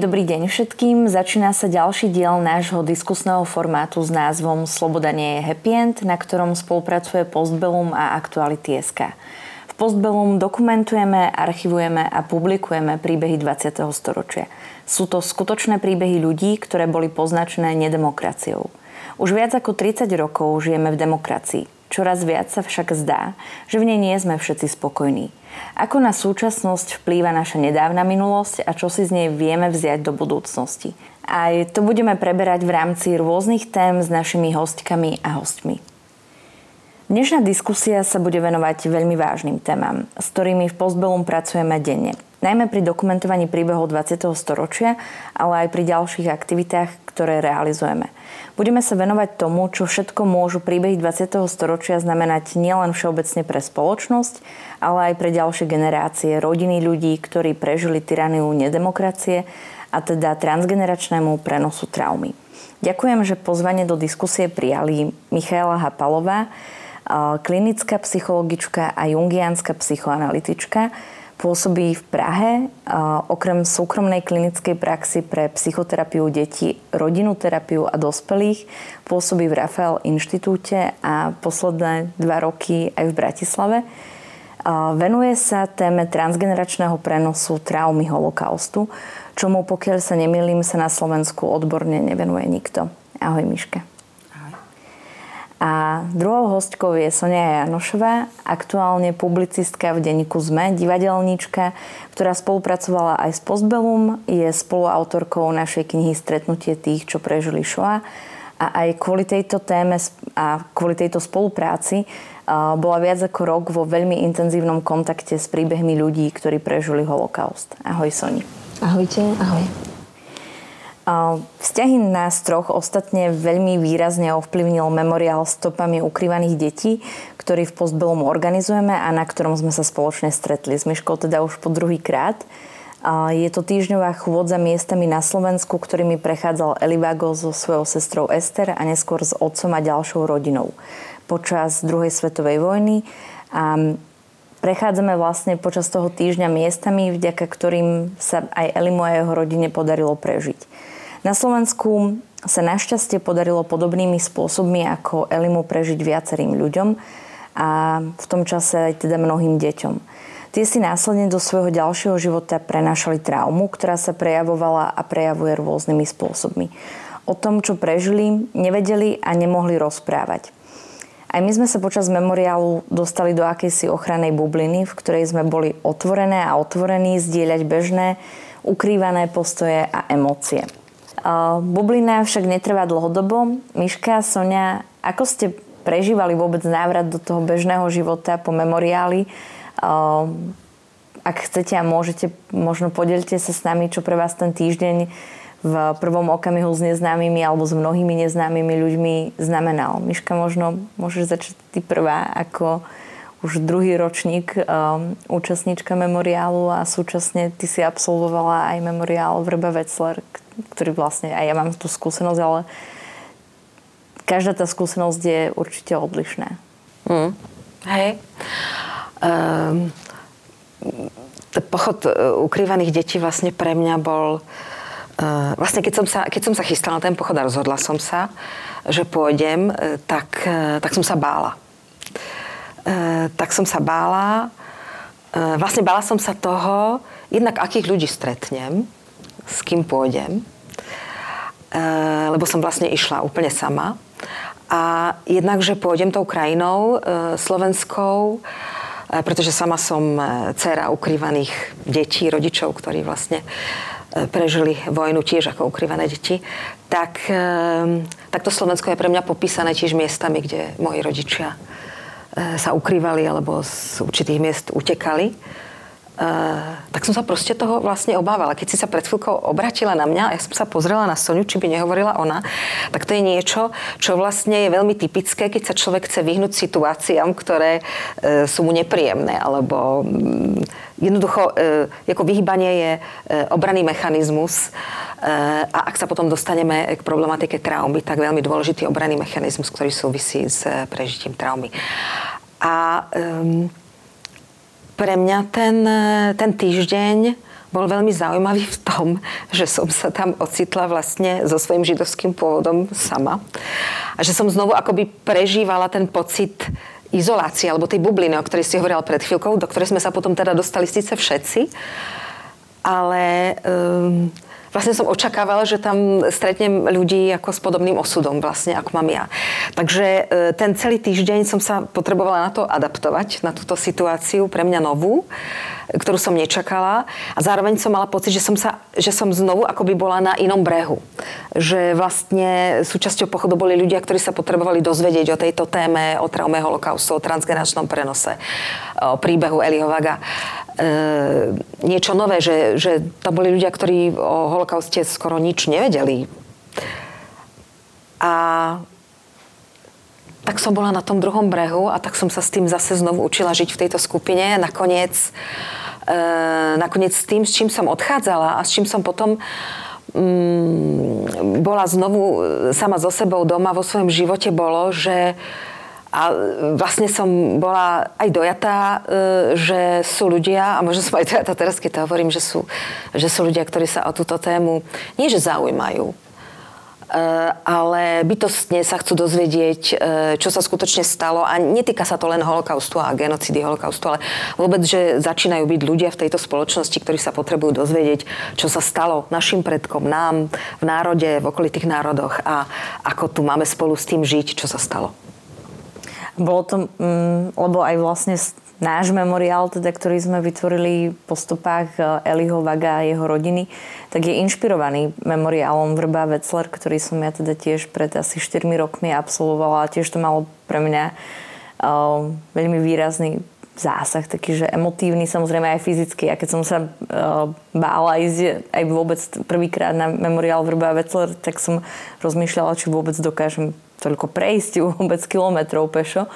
Dobrý deň všetkým. Začína sa ďalší diel nášho diskusného formátu s názvom Sloboda nie je happy end, na ktorom spolupracuje Postbellum a Aktuality.sk. V Postbellum dokumentujeme, archivujeme a publikujeme príbehy 20. storočia. Sú to skutočné príbehy ľudí, ktoré boli poznačené nedemokraciou. Už viac ako 30 rokov žijeme v demokracii. Čoraz viac sa však zdá, že v nej nie sme všetci spokojní. Ako na súčasnosť vplýva naša nedávna minulosť a čo si z nej vieme vziať do budúcnosti. Aj to budeme preberať v rámci rôznych tém s našimi hostkami a hostmi. Dnešná diskusia sa bude venovať veľmi vážnym témam, s ktorými v Postbellum pracujeme denne. Najmä pri dokumentovaní príbehov 20. storočia, ale aj pri ďalších aktivitách, ktoré realizujeme. Budeme sa venovať tomu, čo všetko môžu príbehy 20. storočia znamenať nielen všeobecne pre spoločnosť, ale aj pre ďalšie generácie, rodiny ľudí, ktorí prežili tyraniu nedemokracie a teda transgeneračnému prenosu traumy. Ďakujem, že pozvanie do diskusie prijali Michaela Hapalová, klinická psychologička a jungiánska psychoanalytička, Pôsobí v Prahe, okrem súkromnej klinickej praxi pre psychoterapiu detí, rodinnú terapiu a dospelých. Pôsobí v Rafael inštitúte a posledné dva roky aj v Bratislave. Venuje sa téme transgeneračného prenosu traumy holokaustu, čomu pokiaľ sa nemýlim, sa na Slovensku odborne nevenuje nikto. Ahoj Miška. A druhou hostkou je Sonia Janošová, aktuálne publicistka v denníku ZME, divadelníčka, ktorá spolupracovala aj s Postbellum, je spoluautorkou našej knihy Stretnutie tých, čo prežili Shoah a aj kvôli tejto téme a kvôli tejto spolupráci bola viac ako rok vo veľmi intenzívnom kontakte s príbehmi ľudí, ktorí prežili holokaust. Ahoj Soni. Ahojte, ahoj. Vzťahy nás troch ostatne veľmi výrazne ovplyvnil memoriál stopami ukrývaných detí, ktorý v Postbellum organizujeme a na ktorom sme sa spoločne stretli s Myškou teda už po druhý krát. Je to týždňová chôdza miestami na Slovensku, ktorými prechádzal Elivago so svojou sestrou Ester a neskôr s otcom a ďalšou rodinou počas druhej svetovej vojny. A prechádzame vlastne počas toho týždňa miestami, vďaka ktorým sa aj Elimu a jeho rodine podarilo prežiť. Na Slovensku sa našťastie podarilo podobnými spôsobmi ako Elimu prežiť viacerým ľuďom a v tom čase aj teda mnohým deťom. Tie si následne do svojho ďalšieho života prenášali traumu, ktorá sa prejavovala a prejavuje rôznymi spôsobmi. O tom, čo prežili, nevedeli a nemohli rozprávať. Aj my sme sa počas memoriálu dostali do akejsi ochrannej bubliny, v ktorej sme boli otvorené a otvorení zdieľať bežné, ukrývané postoje a emócie. Bublina však netrvá dlhodobo. Miška, Sonia, ako ste prežívali vôbec návrat do toho bežného života po memoriáli? Ak chcete a môžete, možno podelte sa s nami, čo pre vás ten týždeň v prvom okamihu s neznámymi alebo s mnohými neznámymi ľuďmi znamenal. Miška, možno môžeš začať ty prvá ako už druhý ročník um, účastníčka memoriálu a súčasne ty si absolvovala aj memoriál Vrba Vecler, ktorý vlastne, aj ja mám tú skúsenosť, ale každá tá skúsenosť je určite odlišná. Mm. Hej. Um, pochod uh, ukrývaných detí vlastne pre mňa bol uh, vlastne keď som, sa, keď som sa chystala na ten pochod a rozhodla som sa, že pôjdem, uh, tak, uh, tak som sa bála. Uh, tak som sa bála. Vlastne bála som sa toho, jednak akých ľudí stretnem, s kým pôjdem, e, lebo som vlastne išla úplne sama. A jednak, že pôjdem tou krajinou e, slovenskou, e, pretože sama som dcera ukrývaných detí, rodičov, ktorí vlastne prežili vojnu tiež ako ukrývané deti, tak, tak to Slovensko je pre mňa popísané tiež miestami, kde moji rodičia sa ukrývali alebo z určitých miest utekali. Uh, tak som sa proste toho vlastne obávala. Keď si sa pred chvíľkou obratila na mňa a ja som sa pozrela na Soniu, či by nehovorila ona, tak to je niečo, čo vlastne je veľmi typické, keď sa človek chce vyhnúť situáciám, ktoré uh, sú mu nepríjemné, alebo um, jednoducho uh, ako vyhýbanie je uh, obranný mechanizmus uh, a ak sa potom dostaneme k problematike traumy, tak veľmi dôležitý obranný mechanizmus, ktorý súvisí s prežitím traumy. A um, pre mňa ten, ten týždeň bol veľmi zaujímavý v tom, že som sa tam ocitla vlastne so svojím židovským pôvodom sama. A že som znovu akoby prežívala ten pocit izolácie, alebo tej bubliny, o ktorej si hovorila pred chvíľkou, do ktorej sme sa potom teda dostali síce všetci, ale um, vlastne som očakávala, že tam stretnem ľudí ako s podobným osudom vlastne, ako mám ja. Takže e, ten celý týždeň som sa potrebovala na to adaptovať, na túto situáciu, pre mňa novú ktorú som nečakala a zároveň som mala pocit, že som, sa, že som znovu akoby bola na inom brehu. Že vlastne súčasťou pochodu boli ľudia, ktorí sa potrebovali dozvedieť o tejto téme, o traume holokaustu, o transgeneračnom prenose, o príbehu Eliho Vaga. E, niečo nové, že, že to boli ľudia, ktorí o holokauste skoro nič nevedeli. A tak som bola na tom druhom brehu a tak som sa s tým zase znovu učila žiť v tejto skupine. Nakoniec, e, nakoniec s tým, s čím som odchádzala a s čím som potom mm, bola znovu e, sama so sebou doma vo svojom živote bolo, že a vlastne som bola aj dojatá, e, že sú ľudia, a možno som aj dojatá teraz, keď to hovorím, že sú, že sú ľudia, ktorí sa o túto tému nie že zaujímajú, ale bytostne sa chcú dozvedieť, eh, čo sa skutočne stalo a netýka sa to len holokaustu a genocidy holokaustu, ale vôbec, že začínajú byť ľudia v tejto spoločnosti, ktorí sa potrebujú dozvedieť, čo sa stalo našim predkom, nám, v národe, v okolitých národoch a ako tu máme spolu s tým žiť, čo sa stalo. Bolo to, mm, lebo aj vlastne náš memoriál, teda, ktorý sme vytvorili po stopách eh, Eliho Vaga a jeho rodiny, tak je inšpirovaný memoriálom Vrba Vecler, ktorý som ja teda tiež pred asi 4 rokmi absolvovala a tiež to malo pre mňa uh, veľmi výrazný zásah, taký, že emotívny, samozrejme aj fyzický. A keď som sa uh, bála ísť aj vôbec prvýkrát na memoriál Vrba Vecler, tak som rozmýšľala, či vôbec dokážem toľko prejsť vôbec kilometrov pešo.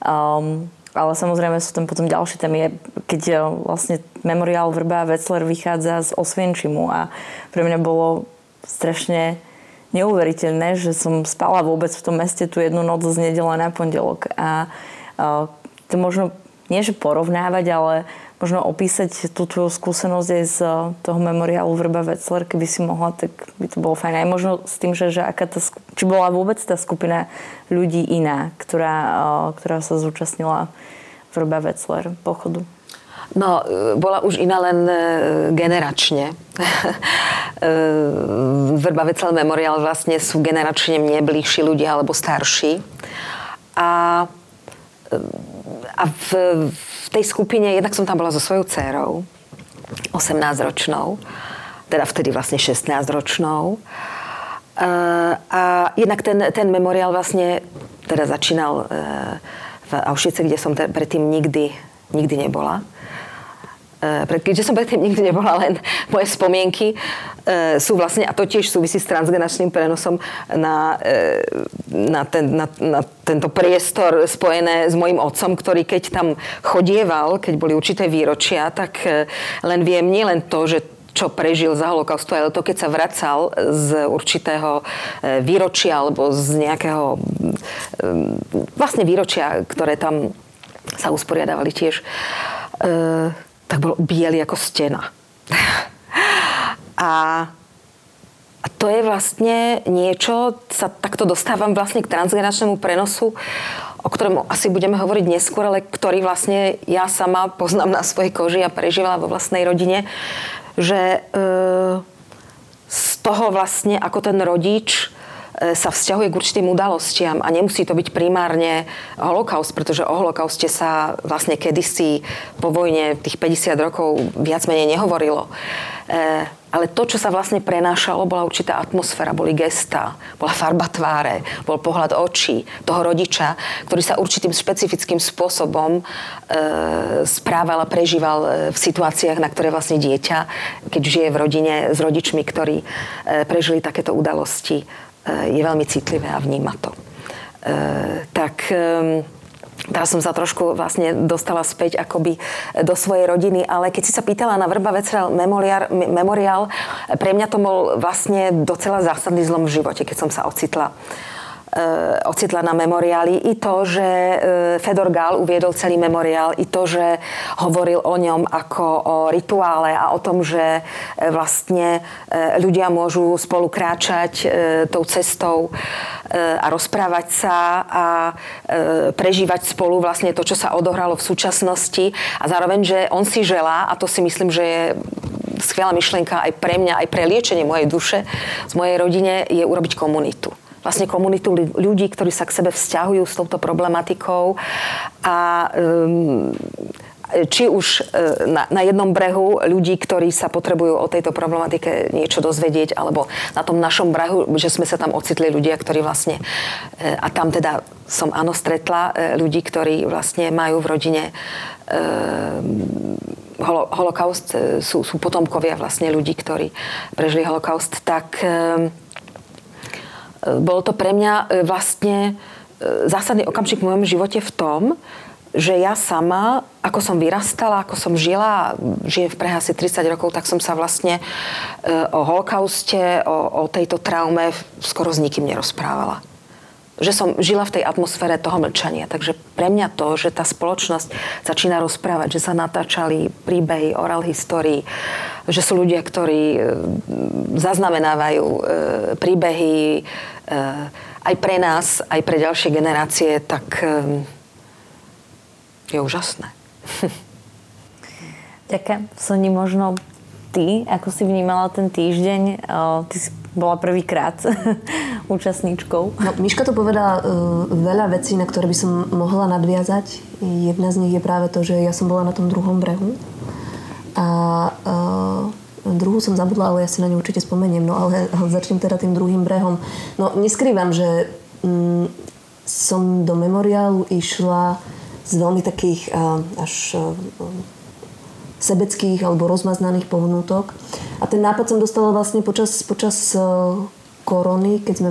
Um, ale samozrejme sú tam potom ďalšie témy, keď e, vlastne memoriál Vrba Vecler vychádza z Osvienčimu a pre mňa bolo strašne neuveriteľné, že som spala vôbec v tom meste tú jednu noc z nedele na pondelok. A, a to možno nie že porovnávať, ale možno opísať tú tvoju skúsenosť aj z toho memoriálu Vrba Vecler, keby si mohla, tak by to bolo fajn. Aj možno s tým, že, že aká tá, či bola vôbec tá skupina ľudí iná, ktorá, ktorá sa zúčastnila Vrba Vecler pochodu. No, e, bola už iná len generačne. Vrba Vecel Memorial vlastne sú generačne mne bližší ľudia alebo starší. A, a v, v tej skupine, jednak som tam bola so svojou dcerou, 18-ročnou, teda vtedy vlastne 16-ročnou. A jednak ten, ten memoriál vlastne teda začínal v Auschwitze, kde som predtým nikdy, nikdy nebola. E, keďže som predtým nikdy nebola, len moje spomienky e, sú vlastne, a to tiež súvisí s transgeneračným prenosom na, e, na, ten, na, na tento priestor spojené s mojim otcom, ktorý keď tam chodieval, keď boli určité výročia, tak len viem nielen to, že čo prežil za holokaustu, ale to, keď sa vracal z určitého výročia alebo z nejakého vlastne výročia, ktoré tam sa usporiadavali tiež tak bol biely ako stena. a, to je vlastne niečo, sa takto dostávam vlastne k transgeneračnému prenosu, o ktorom asi budeme hovoriť neskôr, ale ktorý vlastne ja sama poznám na svojej koži a prežívala vo vlastnej rodine, že e, z toho vlastne ako ten rodič sa vzťahuje k určitým udalostiam a nemusí to byť primárne holokaust, pretože o holokauste sa vlastne kedysi po vojne tých 50 rokov viac menej nehovorilo. E, ale to, čo sa vlastne prenášalo, bola určitá atmosféra, boli gesta, bola farba tváre, bol pohľad očí toho rodiča, ktorý sa určitým špecifickým spôsobom e, správal a prežíval e, v situáciách, na ktoré vlastne dieťa, keď žije v rodine s rodičmi, ktorí e, prežili takéto udalosti, je veľmi citlivé a vníma to. E, tak ehm, Teraz som sa trošku vlastne dostala späť akoby do svojej rodiny, ale keď si sa pýtala na Vrba Vecrel memoriál, memoriál, pre mňa to bol vlastne docela zásadný zlom v živote, keď som sa ocitla ocitla na memoriáli. I to, že Fedor Gál uviedol celý memoriál, i to, že hovoril o ňom ako o rituále a o tom, že vlastne ľudia môžu spolu kráčať tou cestou a rozprávať sa a prežívať spolu vlastne to, čo sa odohralo v súčasnosti a zároveň, že on si želá, a to si myslím, že je skvelá myšlienka aj pre mňa, aj pre liečenie mojej duše, z mojej rodine, je urobiť komunitu vlastne komunitu ľudí, ktorí sa k sebe vzťahujú s touto problematikou. A um, či už e, na, na jednom brehu ľudí, ktorí sa potrebujú o tejto problematike niečo dozvedieť, alebo na tom našom brehu, že sme sa tam ocitli ľudia, ktorí vlastne, e, a tam teda som áno stretla e, ľudí, ktorí vlastne majú v rodine holo, holokaust, sú, sú potomkovia vlastne ľudí, ktorí prežili holokaust, tak bolo to pre mňa vlastne zásadný okamžik v mojom živote v tom, že ja sama, ako som vyrastala, ako som žila, žijem v Prahe asi 30 rokov, tak som sa vlastne o holokauste, o, o tejto traume skoro s nikým nerozprávala že som žila v tej atmosfére toho mlčania. Takže pre mňa to, že tá spoločnosť začína rozprávať, že sa natáčali príbehy, oral history, že sú ľudia, ktorí e, zaznamenávajú e, príbehy e, aj pre nás, aj pre ďalšie generácie, tak je úžasné. Ďakujem. Soni, možno ty, ako si vnímala ten týždeň? Ty si bola prvýkrát účastníčkou. No, Miška to povedala uh, veľa vecí, na ktoré by som mohla nadviazať. Jedna z nich je práve to, že ja som bola na tom druhom brehu. A uh, druhú som zabudla, ale ja si na ňu určite spomeniem. No ale, ale začnem teda tým druhým brehom. No neskrývam, že um, som do memoriálu išla z veľmi takých uh, až uh, sebeckých alebo rozmaznaných pohnútok. A ten nápad som dostala vlastne počas, počas e, korony, keď sme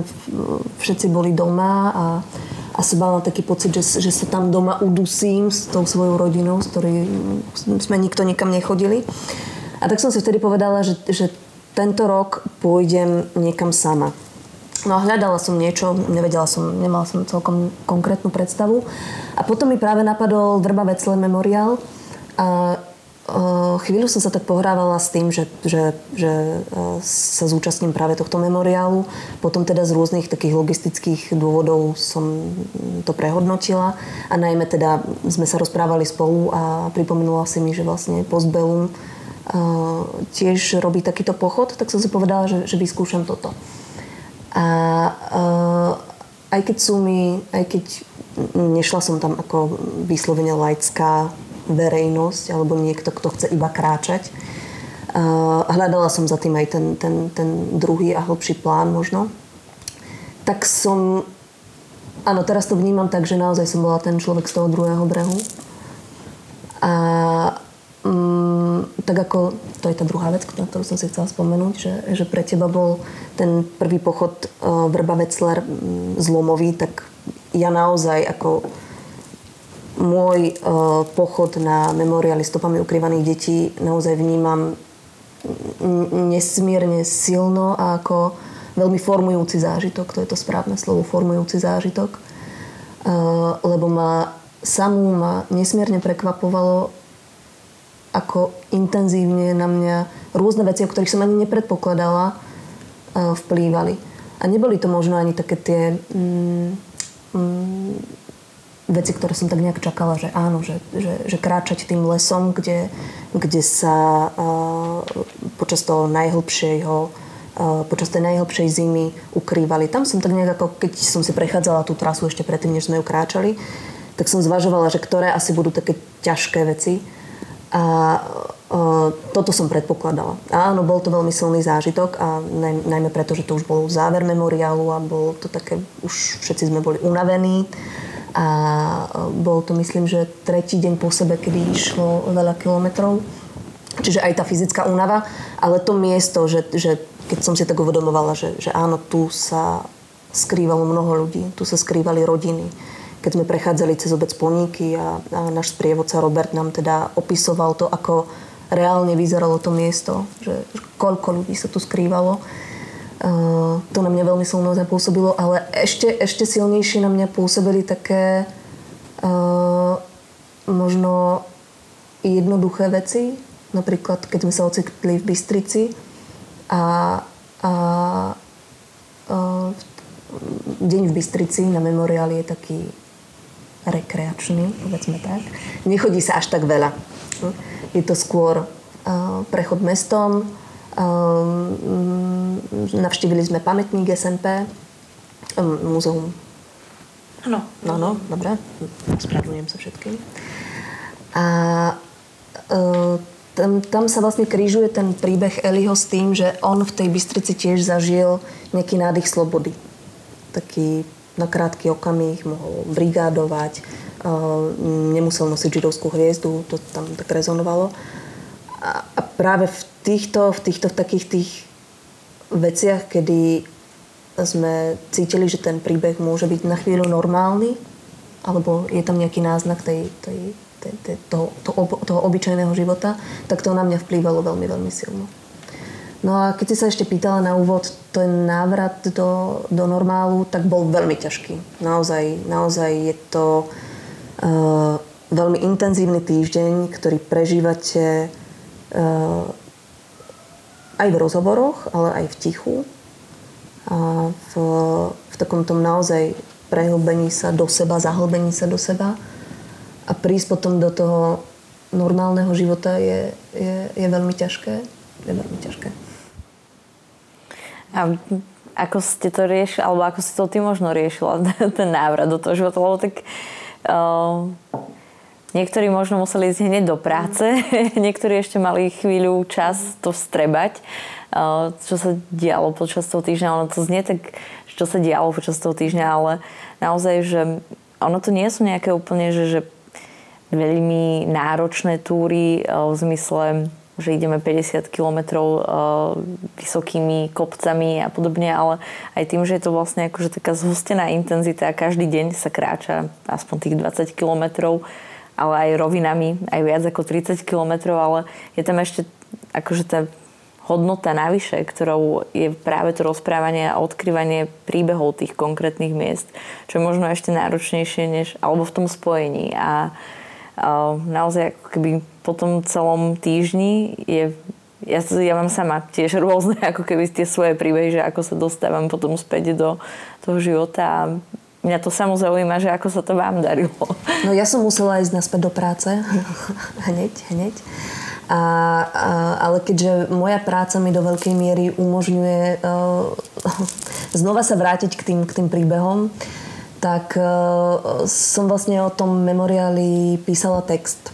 všetci boli doma a, a som mala taký pocit, že, že sa tam doma udusím s tou svojou rodinou, s ktorou sme nikto nikam nechodili. A tak som si vtedy povedala, že, že tento rok pôjdem niekam sama. No a hľadala som niečo, nevedela som, nemala som celkom konkrétnu predstavu. A potom mi práve napadol Vrba Veclen Memorial. A chvíľu som sa tak pohrávala s tým, že, že, že sa zúčastním práve tohto memoriálu. Potom teda z rôznych takých logistických dôvodov som to prehodnotila a najmä teda sme sa rozprávali spolu a pripomenula si mi, že vlastne Postbellum tiež robí takýto pochod, tak som si povedala, že, že vyskúšam toto. A aj keď sú mi, aj keď nešla som tam ako vyslovene laická verejnosť alebo niekto, kto chce iba kráčať. Hľadala som za tým aj ten, ten, ten druhý a hlbší plán možno. Tak som... Áno, teraz to vnímam tak, že naozaj som bola ten človek z toho druhého brehu. A mm, tak ako, to je tá druhá vec, na ktorú som si chcela spomenúť, že, že pre teba bol ten prvý pochod uh, Vrba Vecler mm, zlomový, tak ja naozaj ako môj uh, pochod na memoriály stopami ukrývaných detí naozaj vnímam nesmierne silno a ako veľmi formujúci zážitok, to je to správne slovo, formujúci zážitok, uh, lebo ma samú ma nesmierne prekvapovalo, ako intenzívne na mňa rôzne veci, o ktorých som ani nepredpokladala, uh, vplývali. A neboli to možno ani také tie mm, mm, veci, ktoré som tak nejak čakala, že áno, že, že, že kráčať tým lesom, kde, kde sa uh, počas toho najhlbšieho uh, počas tej najhlbšej zimy ukrývali. Tam som tak nejak ako, keď som si prechádzala tú trasu ešte predtým, než sme ju kráčali, tak som zvažovala, že ktoré asi budú také ťažké veci. A uh, toto som predpokladala. A áno, bol to veľmi silný zážitok a naj, najmä preto, že to už bol záver memoriálu a bolo to také, už všetci sme boli unavení a bol to myslím, že tretí deň po sebe, kedy išlo veľa kilometrov. Čiže aj tá fyzická únava, ale to miesto, že, že keď som si tak uvedomovala, že, že áno, tu sa skrývalo mnoho ľudí, tu sa skrývali rodiny. Keď sme prechádzali cez obec Poníky a, a náš sprievodca Robert nám teda opisoval to, ako reálne vyzeralo to miesto, že koľko ľudí sa tu skrývalo. To na mňa veľmi silno zapôsobilo, ale ešte, ešte silnejšie na mňa pôsobili také možno jednoduché veci. Napríklad, keď sme sa ocitli v Bystrici a, a uh, deň v Bystrici na memoriáli je taký rekreačný, povedzme tak. Nechodí sa až tak veľa. Je to skôr prechod mestom, Um, navštívili sme pamätník SNP, um, múzeum. Áno. No, no, dobre. Spravedlňujem sa všetkým. A uh, tam, tam sa vlastne krížuje ten príbeh Eliho s tým, že on v tej Bystrici tiež zažil nejaký nádych slobody. Taký na krátky okamih mohol brigádovať, uh, nemusel nosiť židovskú hviezdu, to tam tak rezonovalo. A, a práve v týchto, v týchto takých tých veciach, kedy sme cítili, že ten príbeh môže byť na chvíľu normálny, alebo je tam nejaký náznak tej, tej, tej, tej, toho, toho, toho obyčajného života, tak to na mňa vplývalo veľmi, veľmi silno. No a keď si sa ešte pýtala na úvod, ten návrat do, do normálu, tak bol veľmi ťažký. Naozaj, naozaj je to uh, veľmi intenzívny týždeň, ktorý prežívate uh, aj v rozhovoroch, ale aj v tichu. A v, v takom tom naozaj prehlbení sa do seba, zahlbení sa do seba. A prísť potom do toho normálneho života je, je, je veľmi ťažké. Je veľmi ťažké. A ako ste to riešili, alebo ako si to ty možno riešila, ten návrat do toho života, lebo tak uh, Niektorí možno museli ísť hneď do práce, niektorí ešte mali chvíľu čas to vstrebať, čo sa dialo počas toho týždňa. Ono to znie tak, čo sa dialo počas toho týždňa, ale naozaj, že ono to nie sú nejaké úplne, že, že veľmi náročné túry v zmysle že ideme 50 kilometrov uh, vysokými kopcami a podobne, ale aj tým, že je to vlastne akože taká zhustená intenzita a každý deň sa kráča aspoň tých 20 kilometrov ale aj rovinami, aj viac ako 30 km, ale je tam ešte akože tá hodnota navyše, ktorou je práve to rozprávanie a odkrývanie príbehov tých konkrétnych miest, čo je možno ešte náročnejšie než, alebo v tom spojení. A, a naozaj ako keby po tom celom týždni je ja, ja mám sama tiež rôzne ako keby tie svoje príbehy, že ako sa dostávam potom späť do toho života a Mňa to samo zaujíma, že ako sa to vám darilo. No ja som musela ísť naspäť do práce. hneď, hneď. A, a, ale keďže moja práca mi do veľkej miery umožňuje uh, znova sa vrátiť k tým, k tým príbehom, tak uh, som vlastne o tom memoriáli písala text.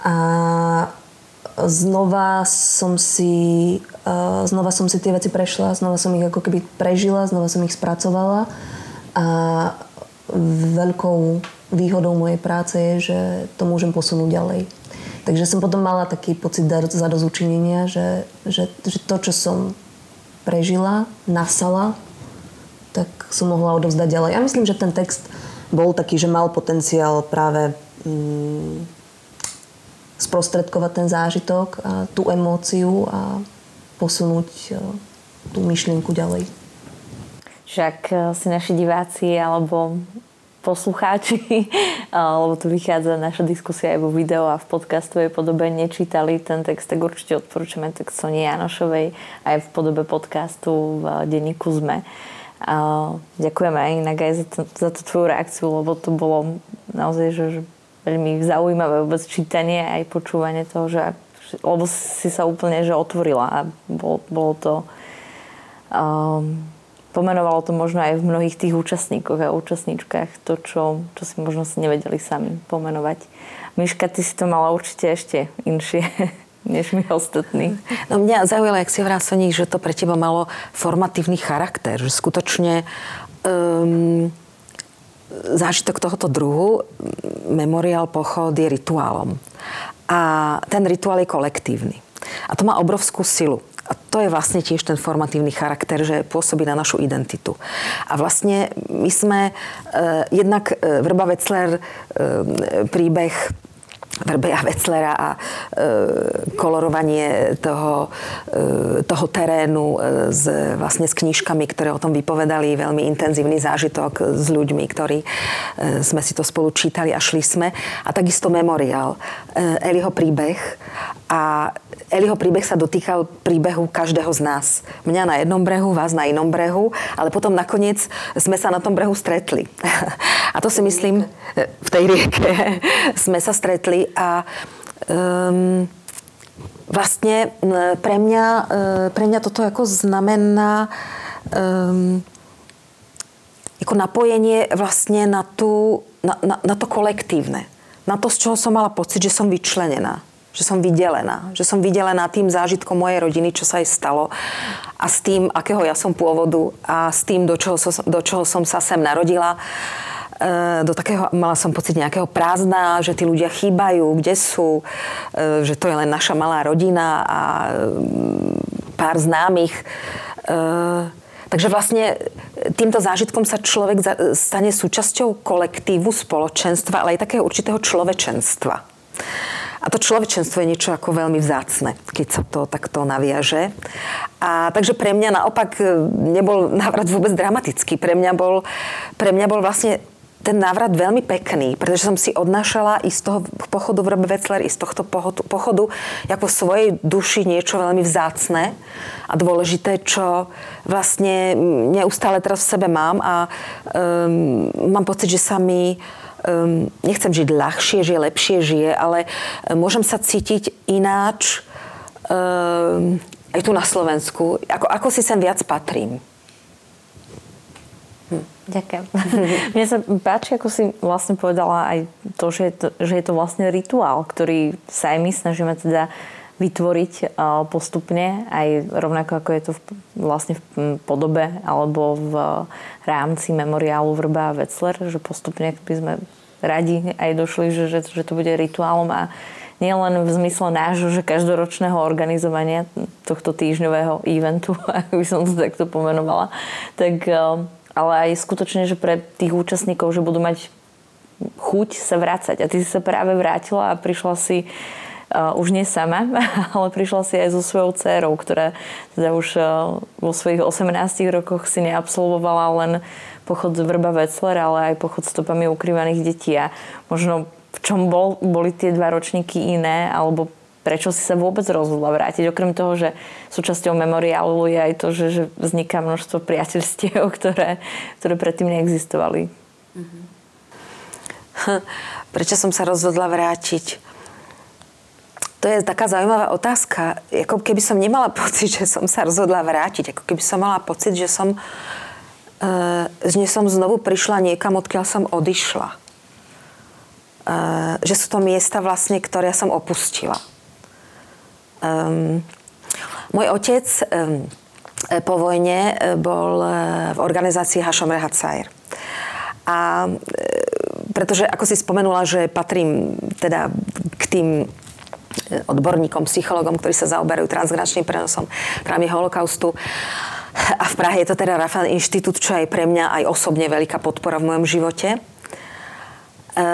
A znova som si uh, znova som si tie veci prešla, znova som ich ako keby prežila, znova som ich spracovala a veľkou výhodou mojej práce je, že to môžem posunúť ďalej. Takže som potom mala taký pocit zadozučinenia, že, že, že to, čo som prežila, nasala, tak som mohla odovzdať ďalej. Ja myslím, že ten text bol taký, že mal potenciál práve mm, sprostredkovať ten zážitok a tú emóciu a posunúť e, tú myšlienku ďalej však e, si naši diváci alebo poslucháči, lebo tu vychádza naša diskusia aj vo video a v podcastovej podobe nečítali ten text, tak určite odporúčame text Soni Janošovej aj v podobe podcastu v denníku ZME. Ďakujeme aj inak aj za, to, za tú tvoju reakciu, lebo to bolo naozaj že, že veľmi zaujímavé vôbec čítanie aj počúvanie toho, že lebo si sa úplne že otvorila a bolo, bolo to um, pomenovalo to možno aj v mnohých tých účastníkoch a účastníčkach to, čo, čo si možno si nevedeli sami pomenovať. Miška, ty si to mala určite ešte inšie než my ostatní. No mňa zaujalo, jak si vrát Soník, že to pre teba malo formatívny charakter, že skutočne um, zážitok tohoto druhu, memoriál pochod je rituálom. A ten rituál je kolektívny. A to má obrovskú silu. A to je vlastne tiež ten formatívny charakter, že pôsobí na našu identitu. A vlastne my sme, e, jednak e, Vrba Vecler e, príbeh Verbeja Veclera a e, kolorovanie toho, e, toho terénu e, s, vlastne s knižkami, ktoré o tom vypovedali, veľmi intenzívny zážitok s ľuďmi, ktorí e, sme si to spolu čítali a šli sme. A takisto memoriál, e, Eliho príbeh a Eliho príbeh sa dotýkal príbehu každého z nás. Mňa na jednom brehu, vás na inom brehu, ale potom nakoniec sme sa na tom brehu stretli. A to si myslím, v tej rieke sme sa stretli a um, vlastne pre mňa, e, pre mňa toto ako znamená um, ako napojenie vlastne na, tú, na, na, na to kolektívne. Na to, z čoho som mala pocit, že som vyčlenená že som vydelená. Že som vydelená tým zážitkom mojej rodiny, čo sa jej stalo a s tým, akého ja som pôvodu a s tým, do čoho, som, do čoho som sa sem narodila e, do takého, mala som pocit nejakého prázdna, že tí ľudia chýbajú, kde sú, e, že to je len naša malá rodina a mm, pár známych. E, takže vlastne týmto zážitkom sa človek stane súčasťou kolektívu, spoločenstva, ale aj takého určitého človečenstva. A to človečenstvo je niečo ako veľmi vzácne, keď sa to takto naviaže. A takže pre mňa naopak e, nebol návrat vôbec dramatický. Pre mňa bol, pre mňa bol vlastne ten návrat veľmi pekný, pretože som si odnášala i z toho pochodu v Robe Wetzler, i z tohto pochodu, ako v svojej duši niečo veľmi vzácne a dôležité, čo vlastne neustále teraz v sebe mám a um, mám pocit, že sa mi um, nechcem žiť ľahšie, žije lepšie, žije, ale e, môžem sa cítiť ináč um, aj tu na Slovensku. Ako, ako si sem viac patrím. Hm. Ďakujem. Mne sa páči, ako si vlastne povedala aj to, že je to, že je to vlastne rituál, ktorý sa aj my snažíme teda vytvoriť postupne, aj rovnako ako je to v, vlastne v podobe alebo v rámci memoriálu Vrba a Wetzler, že postupne by sme radi aj došli, že, že, že to bude rituálom a nie len v zmysle nášho, že každoročného organizovania tohto týždňového eventu, ak by som to takto pomenovala, tak, ale aj skutočne, že pre tých účastníkov, že budú mať chuť sa vrácať. A ty si sa práve vrátila a prišla si Uh, už nie sama, ale prišla si aj so svojou dcerou, ktorá teda už uh, vo svojich 18 rokoch si neabsolvovala len pochod z Vrba Vecler, ale aj pochod stopami ukrývaných detí. A možno v čom bol, boli tie dva ročníky iné, alebo prečo si sa vôbec rozhodla vrátiť. Okrem toho, že súčasťou memoriálu je aj to, že, že vzniká množstvo priateľstiev, ktoré, ktoré predtým neexistovali. Mhm. Prečo som sa rozhodla vrátiť? To je taká zaujímavá otázka. Ako keby som nemala pocit, že som sa rozhodla vrátiť. Ako keby som mala pocit, že som, uh, že som znovu prišla niekam, odkiaľ som odišla. Uh, že sú to miesta vlastne, ktoré som opustila. Um, môj otec um, po vojne bol v organizácii Hašom Rehacair. A pretože, ako si spomenula, že patrím teda k tým odborníkom, psychologom, ktorí sa zaoberajú transgeneračným prenosom trámy holokaustu. A v Prahe je to teda Rafael Inštitút, čo je pre mňa aj osobne veľká podpora v mojom živote. E,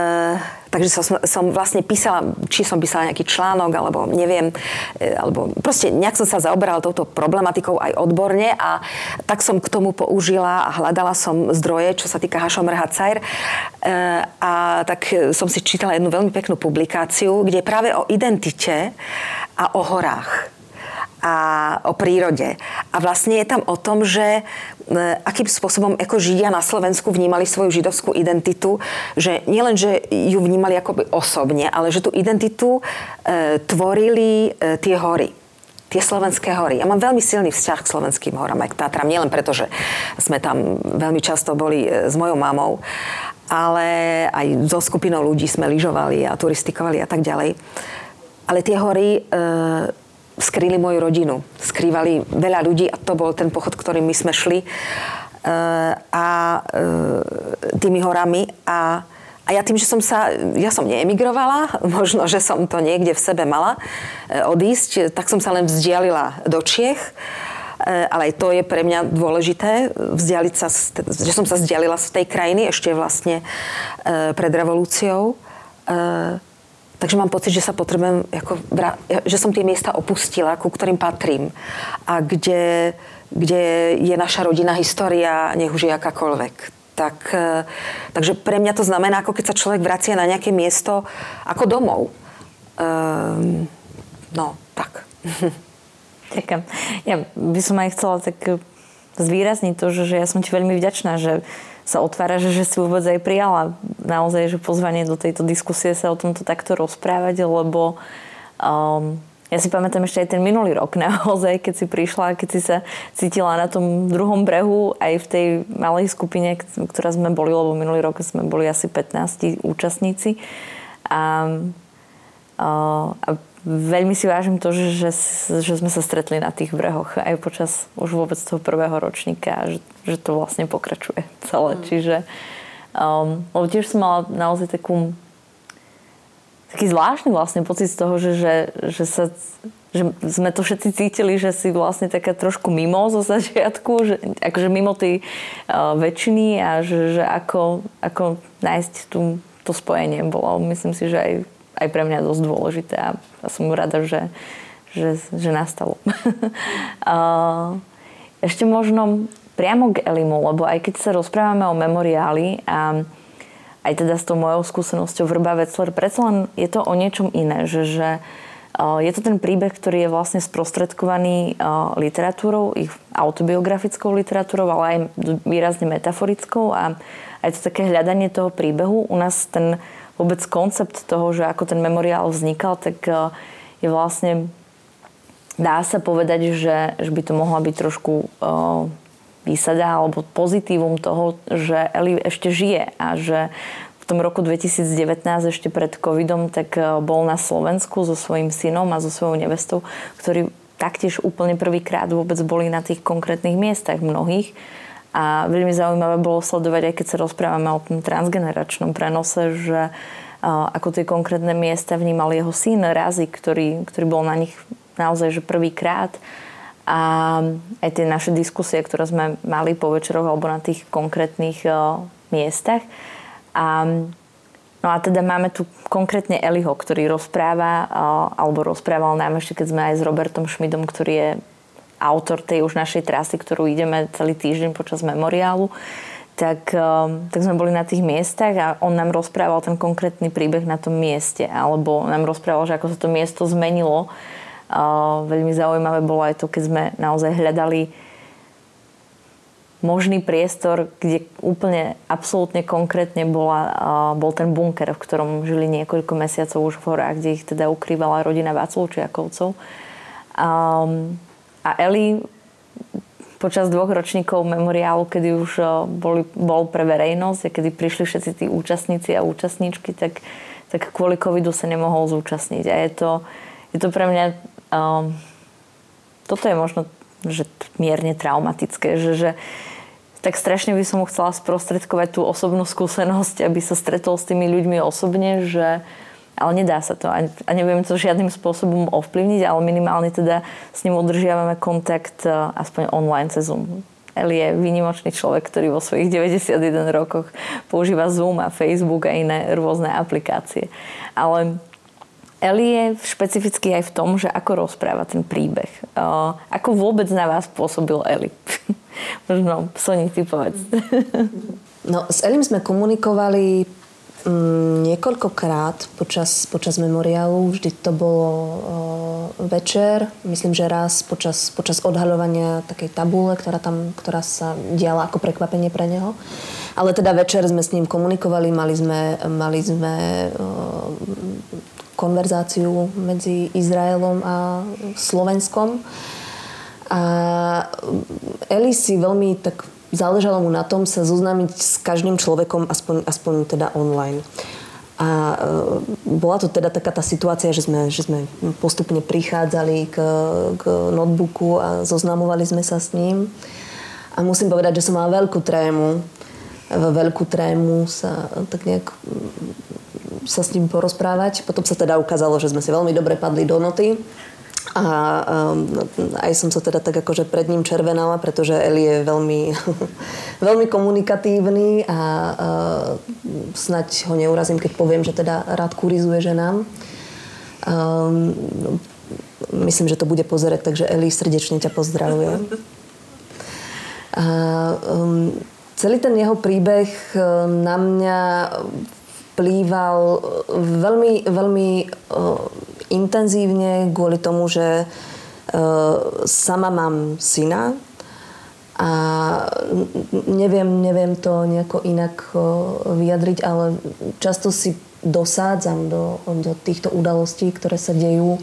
takže som, som vlastne písala, či som písala nejaký článok, alebo neviem, e, alebo proste nejak som sa zaoberala touto problematikou aj odborne a tak som k tomu použila a hľadala som zdroje, čo sa týka Hašom Cajr. E, a tak som si čítala jednu veľmi peknú publikáciu, kde práve o identite a o horách a o prírode. A vlastne je tam o tom, že e, akým spôsobom ako Židia na Slovensku vnímali svoju židovskú identitu, že nielen, že ju vnímali akoby osobne, ale že tú identitu e, tvorili e, tie hory tie slovenské hory. Ja mám veľmi silný vzťah k slovenským horám, aj k Tatram, nielen preto, že sme tam veľmi často boli e, s mojou mamou, ale aj so skupinou ľudí sme lyžovali a turistikovali a tak ďalej. Ale tie hory e, skrýli moju rodinu. Skrývali veľa ľudí a to bol ten pochod, ktorým my sme šli e, a e, tými horami a a ja tým, že som sa, ja som neemigrovala, možno, že som to niekde v sebe mala e, odísť, tak som sa len vzdialila do Čiech. Ale aj to je pre mňa dôležité, vzdialiť sa, že som sa vzdialila z tej krajiny ešte vlastne pred revolúciou. Takže mám pocit, že sa potrebujem, ako, že som tie miesta opustila, ku ktorým patrím a kde, kde je naša rodina história, nech už je akákoľvek. Tak, e, takže pre mňa to znamená, ako keď sa človek vracia na nejaké miesto ako domov. Um, no, tak. Ďakujem. Ja by som aj chcela tak zvýrazniť to, že ja som ti veľmi vďačná, že sa otvára, že, že si vôbec aj prijala naozaj, že pozvanie do tejto diskusie sa o tomto takto rozprávať, lebo um, ja si pamätám ešte aj ten minulý rok naozaj, keď si prišla, keď si sa cítila na tom druhom brehu aj v tej malej skupine, ktorá sme boli, lebo minulý rok sme boli asi 15 účastníci. A, a veľmi si vážim to, že, že, že sme sa stretli na tých brehoch aj počas už vôbec toho prvého ročníka že, že to vlastne pokračuje celé. Mm. Čiže um, lebo tiež som mala naozaj takú taký zvláštny vlastne pocit z toho, že, že, že sa že sme to všetci cítili, že si vlastne taká trošku mimo zo začiatku, že, akože mimo tej uh, väčšiny a že, že ako, ako nájsť tú, to spojenie bolo, myslím si, že aj aj pre mňa dosť dôležité a ja som rada, že, že, že nastalo. Ešte možno priamo k Elimu, lebo aj keď sa rozprávame o memoriáli a aj teda s tou mojou skúsenosťou Vrba Vecler, predsa len je to o niečom iné, že, že je to ten príbeh, ktorý je vlastne sprostredkovaný literatúrou, ich autobiografickou literatúrou, ale aj výrazne metaforickou a aj to také hľadanie toho príbehu. U nás ten vôbec koncept toho, že ako ten memoriál vznikal, tak e, je vlastne, dá sa povedať, že, že by to mohla byť trošku uh, výsada alebo pozitívum toho, že Eli ešte žije a že v tom roku 2019 ešte pred covidom tak e, bol na Slovensku so svojím synom a so svojou nevestou, ktorí taktiež úplne prvýkrát vôbec boli na tých konkrétnych miestach mnohých a veľmi zaujímavé bolo sledovať, aj keď sa rozprávame o tom transgeneračnom prenose, že ako tie konkrétne miesta vnímal jeho syn Razy, ktorý, ktorý bol na nich naozaj že prvýkrát. A aj tie naše diskusie, ktoré sme mali po večeroch alebo na tých konkrétnych miestach. A, no a teda máme tu konkrétne Eliho, ktorý rozpráva, alebo rozprával nám ešte, keď sme aj s Robertom Šmidom, ktorý je autor tej už našej trasy, ktorú ideme celý týždeň počas memoriálu, tak, ehm, tak sme boli na tých miestach a on nám rozprával ten konkrétny príbeh na tom mieste. Alebo nám rozprával, že ako sa to miesto zmenilo. Veľmi zaujímavé bolo aj to, keď sme naozaj hľadali možný priestor, kde úplne absolútne konkrétne bola, bol ten bunker, v ktorom žili niekoľko mesiacov už v horách, kde ich teda ukrývala rodina Václavčiakovcov. Um, a Eli počas dvoch ročníkov memoriálu, kedy už eh, boli, bol pre verejnosť a kedy prišli všetci tí účastníci a účastníčky, tak, tak kvôli covidu sa nemohol zúčastniť. A je to, je to pre mňa... Um, toto je možno že mierne traumatické, že, že tak strašne by som mu chcela sprostredkovať tú osobnú skúsenosť, aby sa stretol s tými ľuďmi osobne, že, ale nedá sa to a, neviem to žiadnym spôsobom ovplyvniť, ale minimálne teda s ním udržiavame kontakt e, aspoň online cez Zoom. Eli je výnimočný človek, ktorý vo svojich 91 rokoch používa Zoom a Facebook a iné rôzne aplikácie. Ale Eli je špecificky aj v tom, že ako rozpráva ten príbeh. Uh, ako vôbec na vás pôsobil Eli? Možno, Soni, ty povedz. No, s Elim sme komunikovali niekoľkokrát počas, počas memoriálu. Vždy to bolo uh, večer. Myslím, že raz počas, počas odhaľovania takej tabule, ktorá, tam, ktorá sa diala ako prekvapenie pre neho. Ale teda večer sme s ním komunikovali, mali sme, mali sme uh, konverzáciu medzi Izraelom a Slovenskom. A Eli si veľmi tak záležalo mu na tom sa zoznámiť s každým človekom, aspoň, aspoň teda online. A e, bola to teda taká tá situácia, že sme, že sme postupne prichádzali k, k notebooku a zoznamovali sme sa s ním. A musím povedať, že som mala veľkú trému. Veľkú trému sa tak nejak sa s ním porozprávať. Potom sa teda ukázalo, že sme si veľmi dobre padli do noty A um, aj som sa teda tak akože pred ním červenala, pretože Eli je veľmi, veľmi komunikatívny a uh, snať ho neurazím, keď poviem, že teda rád kurizuje ženám. Um, myslím, že to bude pozerať, takže Eli srdečne ťa pozdravujem. A, um, celý ten jeho príbeh na mňa vplýval veľmi, veľmi uh, intenzívne kvôli tomu, že e, sama mám syna a neviem, neviem to nejako inak e, vyjadriť, ale často si dosádzam do, do týchto udalostí, ktoré sa dejú, e,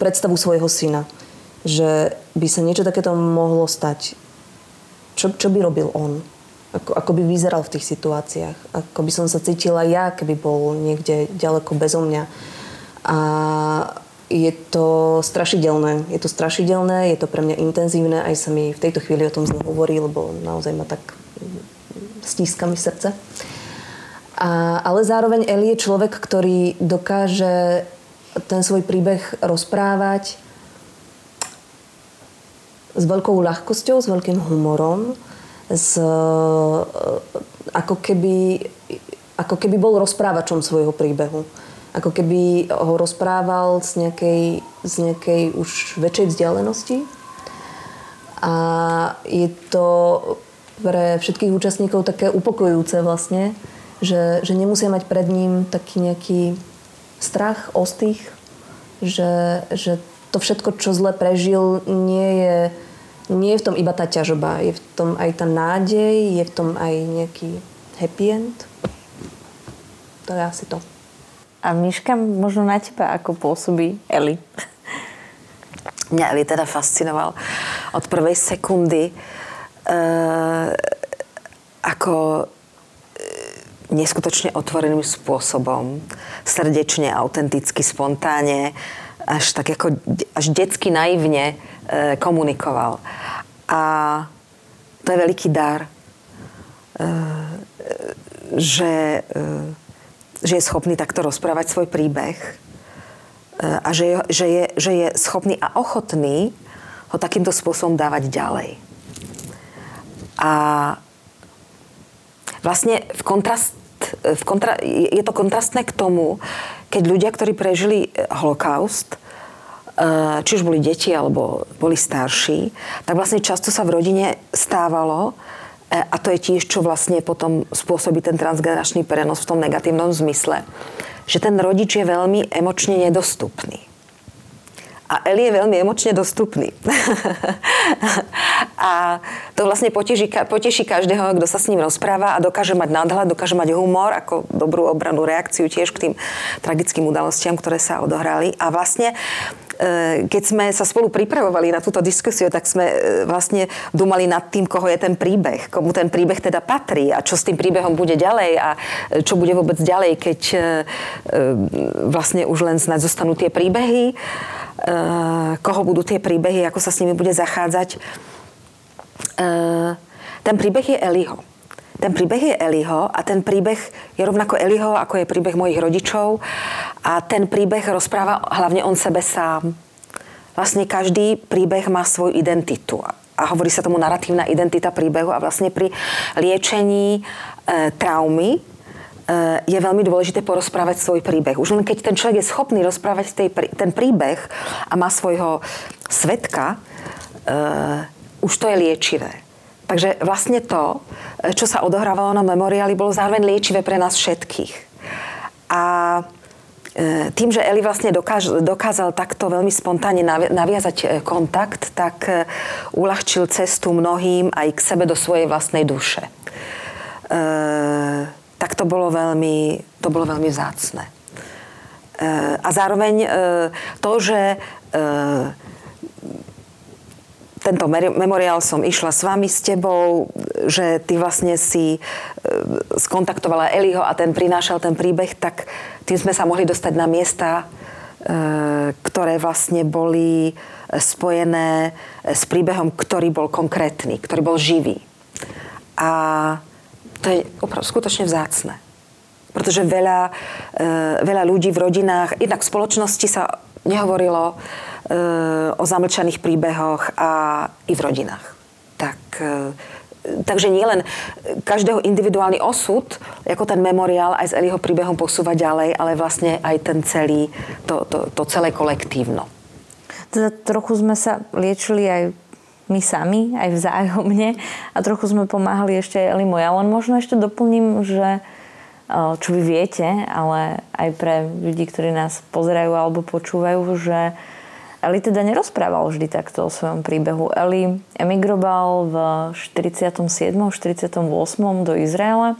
predstavu svojho syna. Že by sa niečo takéto mohlo stať. Čo, čo by robil on? Ako, ako by vyzeral v tých situáciách? Ako by som sa cítila ja, keby bol niekde ďaleko bezo mňa? A je to strašidelné. Je to strašidelné, je to pre mňa intenzívne, aj sa mi v tejto chvíli o tom znovu hovorí, lebo naozaj ma tak stíska mi srdce. A, ale zároveň Eli je človek, ktorý dokáže ten svoj príbeh rozprávať s veľkou ľahkosťou, s veľkým humorom, s, ako, keby, ako keby bol rozprávačom svojho príbehu ako keby ho rozprával z nejakej, z nejakej už väčšej vzdialenosti. A je to pre všetkých účastníkov také upokojujúce vlastne, že, že nemusia mať pred ním taký nejaký strach, ostých, že, že to všetko, čo zle prežil, nie je, nie je v tom iba tá ťažoba. Je v tom aj tá nádej, je v tom aj nejaký happy end. To je asi to. A Miška, možno na teba, ako pôsobí Eli? Mňa Eli teda fascinoval od prvej sekundy, e, ako eh, neskutočne otvoreným spôsobom, srdečne, autenticky, spontáne, až tak ako až detsky naivne e, komunikoval. A to je veľký dar, e, že e, že je schopný takto rozprávať svoj príbeh e, a že že je, že je schopný a ochotný ho takýmto spôsobom dávať ďalej. A vlastne v kontrast, v kontra, je to kontrastné k tomu, keď ľudia, ktorí prežili holokaust, e, či už boli deti alebo boli starší, tak vlastne často sa v rodine stávalo, a to je tiež, čo vlastne potom spôsobí ten transgeneračný prenos v tom negatívnom zmysle, že ten rodič je veľmi emočne nedostupný. A Eli je veľmi emočne dostupný. a to vlastne poteší, poteší každého, kto sa s ním rozpráva a dokáže mať nadhľad, dokáže mať humor ako dobrú obranú reakciu tiež k tým tragickým udalostiam, ktoré sa odohrali. A vlastne E, keď sme sa spolu pripravovali na túto diskusiu, tak sme e, vlastne dumali nad tým, koho je ten príbeh, komu ten príbeh teda patrí a čo s tým príbehom bude ďalej a e, čo bude vôbec ďalej, keď vlastne už len snad zostanú tie príbehy, koho budú tie príbehy, ako sa s nimi bude zachádzať. Ten príbeh je Eliho. Ten príbeh je Eliho a ten príbeh je rovnako Eliho, ako je príbeh mojich rodičov a ten príbeh rozpráva hlavne on sebe sám. Vlastne každý príbeh má svoju identitu a hovorí sa tomu narratívna identita príbehu a vlastne pri liečení e, traumy e, je veľmi dôležité porozprávať svoj príbeh. Už len keď ten človek je schopný rozprávať tej, ten príbeh a má svojho svetka, e, už to je liečivé. Takže vlastne to, čo sa odohrávalo na memoriáli, bolo zároveň liečivé pre nás všetkých. A e, tým, že Eli vlastne dokáž, dokázal takto veľmi spontánne naviazať e, kontakt, tak e, uľahčil cestu mnohým aj k sebe do svojej vlastnej duše. E, tak to bolo veľmi, to bolo veľmi vzácne. E, a zároveň e, to, že e, tento memoriál som išla s vami, s tebou, že ty vlastne si e, skontaktovala Eliho a ten prinášal ten príbeh, tak tým sme sa mohli dostať na miesta, e, ktoré vlastne boli spojené s príbehom, ktorý bol konkrétny, ktorý bol živý. A to je skutočne vzácne. Pretože veľa, e, veľa ľudí v rodinách, jednak v spoločnosti sa nehovorilo o zamlčaných príbehoch a i v rodinách. Tak takže nielen každého individuálny osud, ako ten memoriál aj s Eliho príbehom posúva ďalej, ale vlastne aj ten celý, to, to, to celé kolektívno. Teda trochu sme sa liečili aj my sami, aj vzájomne a trochu sme pomáhali ešte aj Eli moja. Len možno ešte doplním, že čo vy viete, ale aj pre ľudí, ktorí nás pozerajú alebo počúvajú, že Eli teda nerozprával vždy takto o svojom príbehu. Eli emigroval v 47. 48. do Izraela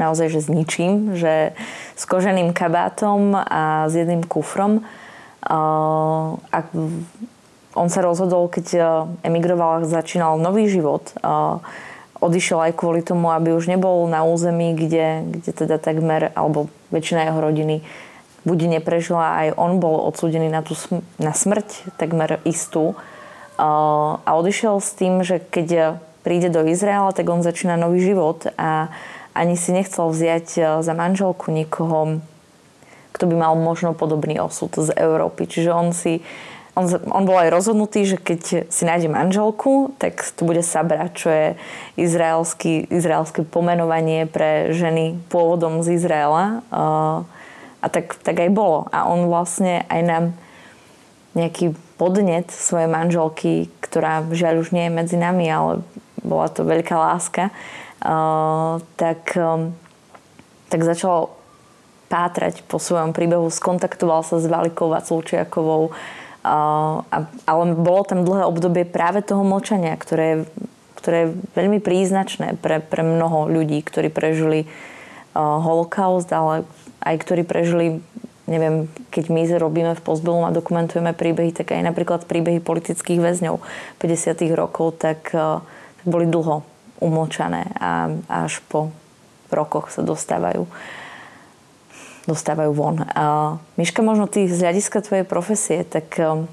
naozaj, že s ničím, že s koženým kabátom a s jedným kufrom. A on sa rozhodol, keď emigroval, začínal nový život. Odišiel aj kvôli tomu, aby už nebol na území, kde, kde teda takmer, alebo väčšina jeho rodiny buď neprežila, aj on bol odsúdený na, tú, sm- na smrť takmer istú. A odišiel s tým, že keď príde do Izraela, tak on začína nový život a ani si nechcel vziať e, za manželku nikoho, kto by mal možno podobný osud z Európy. Čiže on si on, on bol aj rozhodnutý, že keď si nájde manželku, tak to bude Sabra, čo je izraelské pomenovanie pre ženy pôvodom z Izraela. Uh, a tak, tak aj bolo. A on vlastne aj nám nejaký podnet svojej manželky, ktorá žiaľ už nie je medzi nami, ale bola to veľká láska, uh, tak, um, tak začal pátrať po svojom príbehu, skontaktoval sa s Valikou Vaclúčiakovou, uh, a, ale bolo tam dlhé obdobie práve toho mlčania, ktoré, ktoré je veľmi príznačné pre, pre mnoho ľudí, ktorí prežili uh, holokaust, ale aj ktorí prežili neviem, keď my robíme v Postbelum a dokumentujeme príbehy, tak aj napríklad príbehy politických väzňov 50. rokov, tak, eh, tak boli dlho umlčané a až po rokoch sa dostávajú dostávajú von. A Miška, možno ty z hľadiska tvojej profesie, tak um,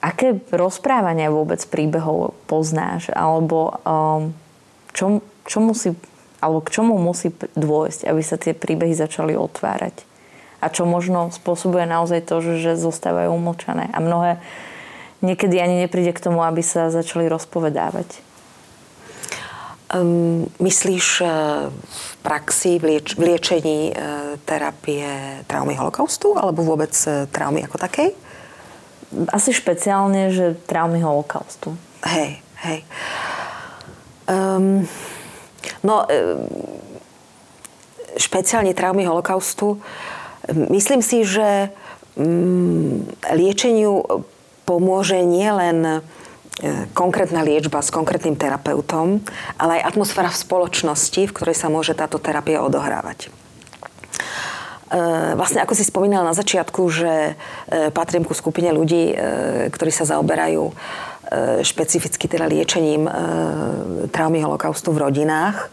aké rozprávania vôbec príbehov poznáš? Alebo um, čo musí alebo k čomu musí dôjsť, aby sa tie príbehy začali otvárať. A čo možno spôsobuje naozaj to, že, že zostávajú umlčané. A mnohé niekedy ani nepríde k tomu, aby sa začali rozpovedávať. Um, myslíš uh, v praxi, v, lieč- v liečení uh, terapie traumy holokaustu alebo vôbec uh, traumy ako takej? Asi špeciálne, že traumy holokaustu. Hej, hej. Um, No, e, špeciálne traumy holokaustu. Myslím si, že mm, liečeniu pomôže nielen e, konkrétna liečba s konkrétnym terapeutom, ale aj atmosféra v spoločnosti, v ktorej sa môže táto terapia odohrávať. E, vlastne, ako si spomínala na začiatku, že patrím ku skupine ľudí, ktorí sa zaoberajú špecificky teda liečením e, traumy holokaustu v rodinách,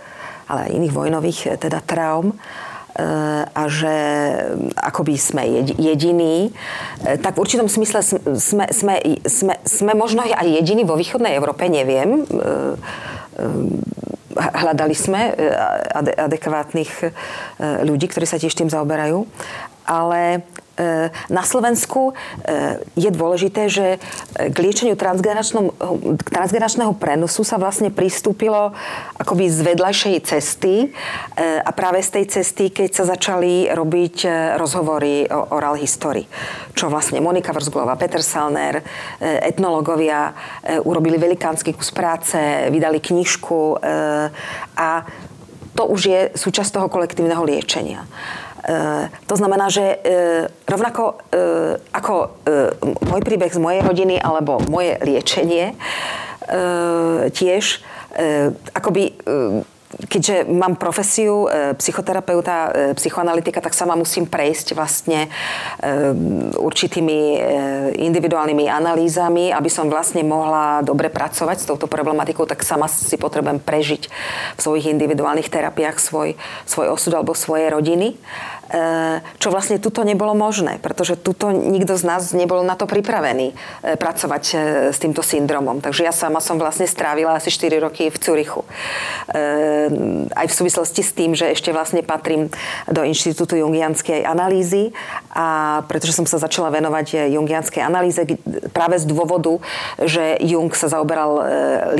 ale aj iných vojnových e, teda traum a že akoby sme jediní, tak v určitom smysle sme, sme, sme, sme možno aj jediní vo východnej Európe, neviem. Hľadali sme adekvátnych ľudí, ktorí sa tiež tým zaoberajú. Ale E, na Slovensku e, je dôležité, že k liečeniu transgeneračného prenosu sa vlastne pristúpilo akoby z vedľajšej cesty e, a práve z tej cesty, keď sa začali robiť rozhovory o oral history. Čo vlastne Monika Vrzgulová, Peter Salner, etnológovia urobili velikánsky kus práce, vydali knižku a to už je súčasť toho kolektívneho liečenia. E, to znamená, že e, rovnako e, ako môj príbeh z mojej rodiny alebo moje liečenie tiež akoby keďže mám profesiu e, psychoterapeuta, e, psychoanalytika, tak sama musím prejsť vlastne e, určitými individuálnymi analýzami, aby som vlastne mohla dobre pracovať s touto problematikou, tak sama si potrebujem prežiť v svojich individuálnych terapiách svoj, svoj osud alebo svoje rodiny čo vlastne tuto nebolo možné, pretože tuto nikto z nás nebol na to pripravený pracovať s týmto syndromom. Takže ja sama som vlastne strávila asi 4 roky v Curichu aj v súvislosti s tým, že ešte vlastne patrím do Inštitútu jungianskej analýzy a pretože som sa začala venovať jungianskej analýze práve z dôvodu, že Jung sa zaoberal e,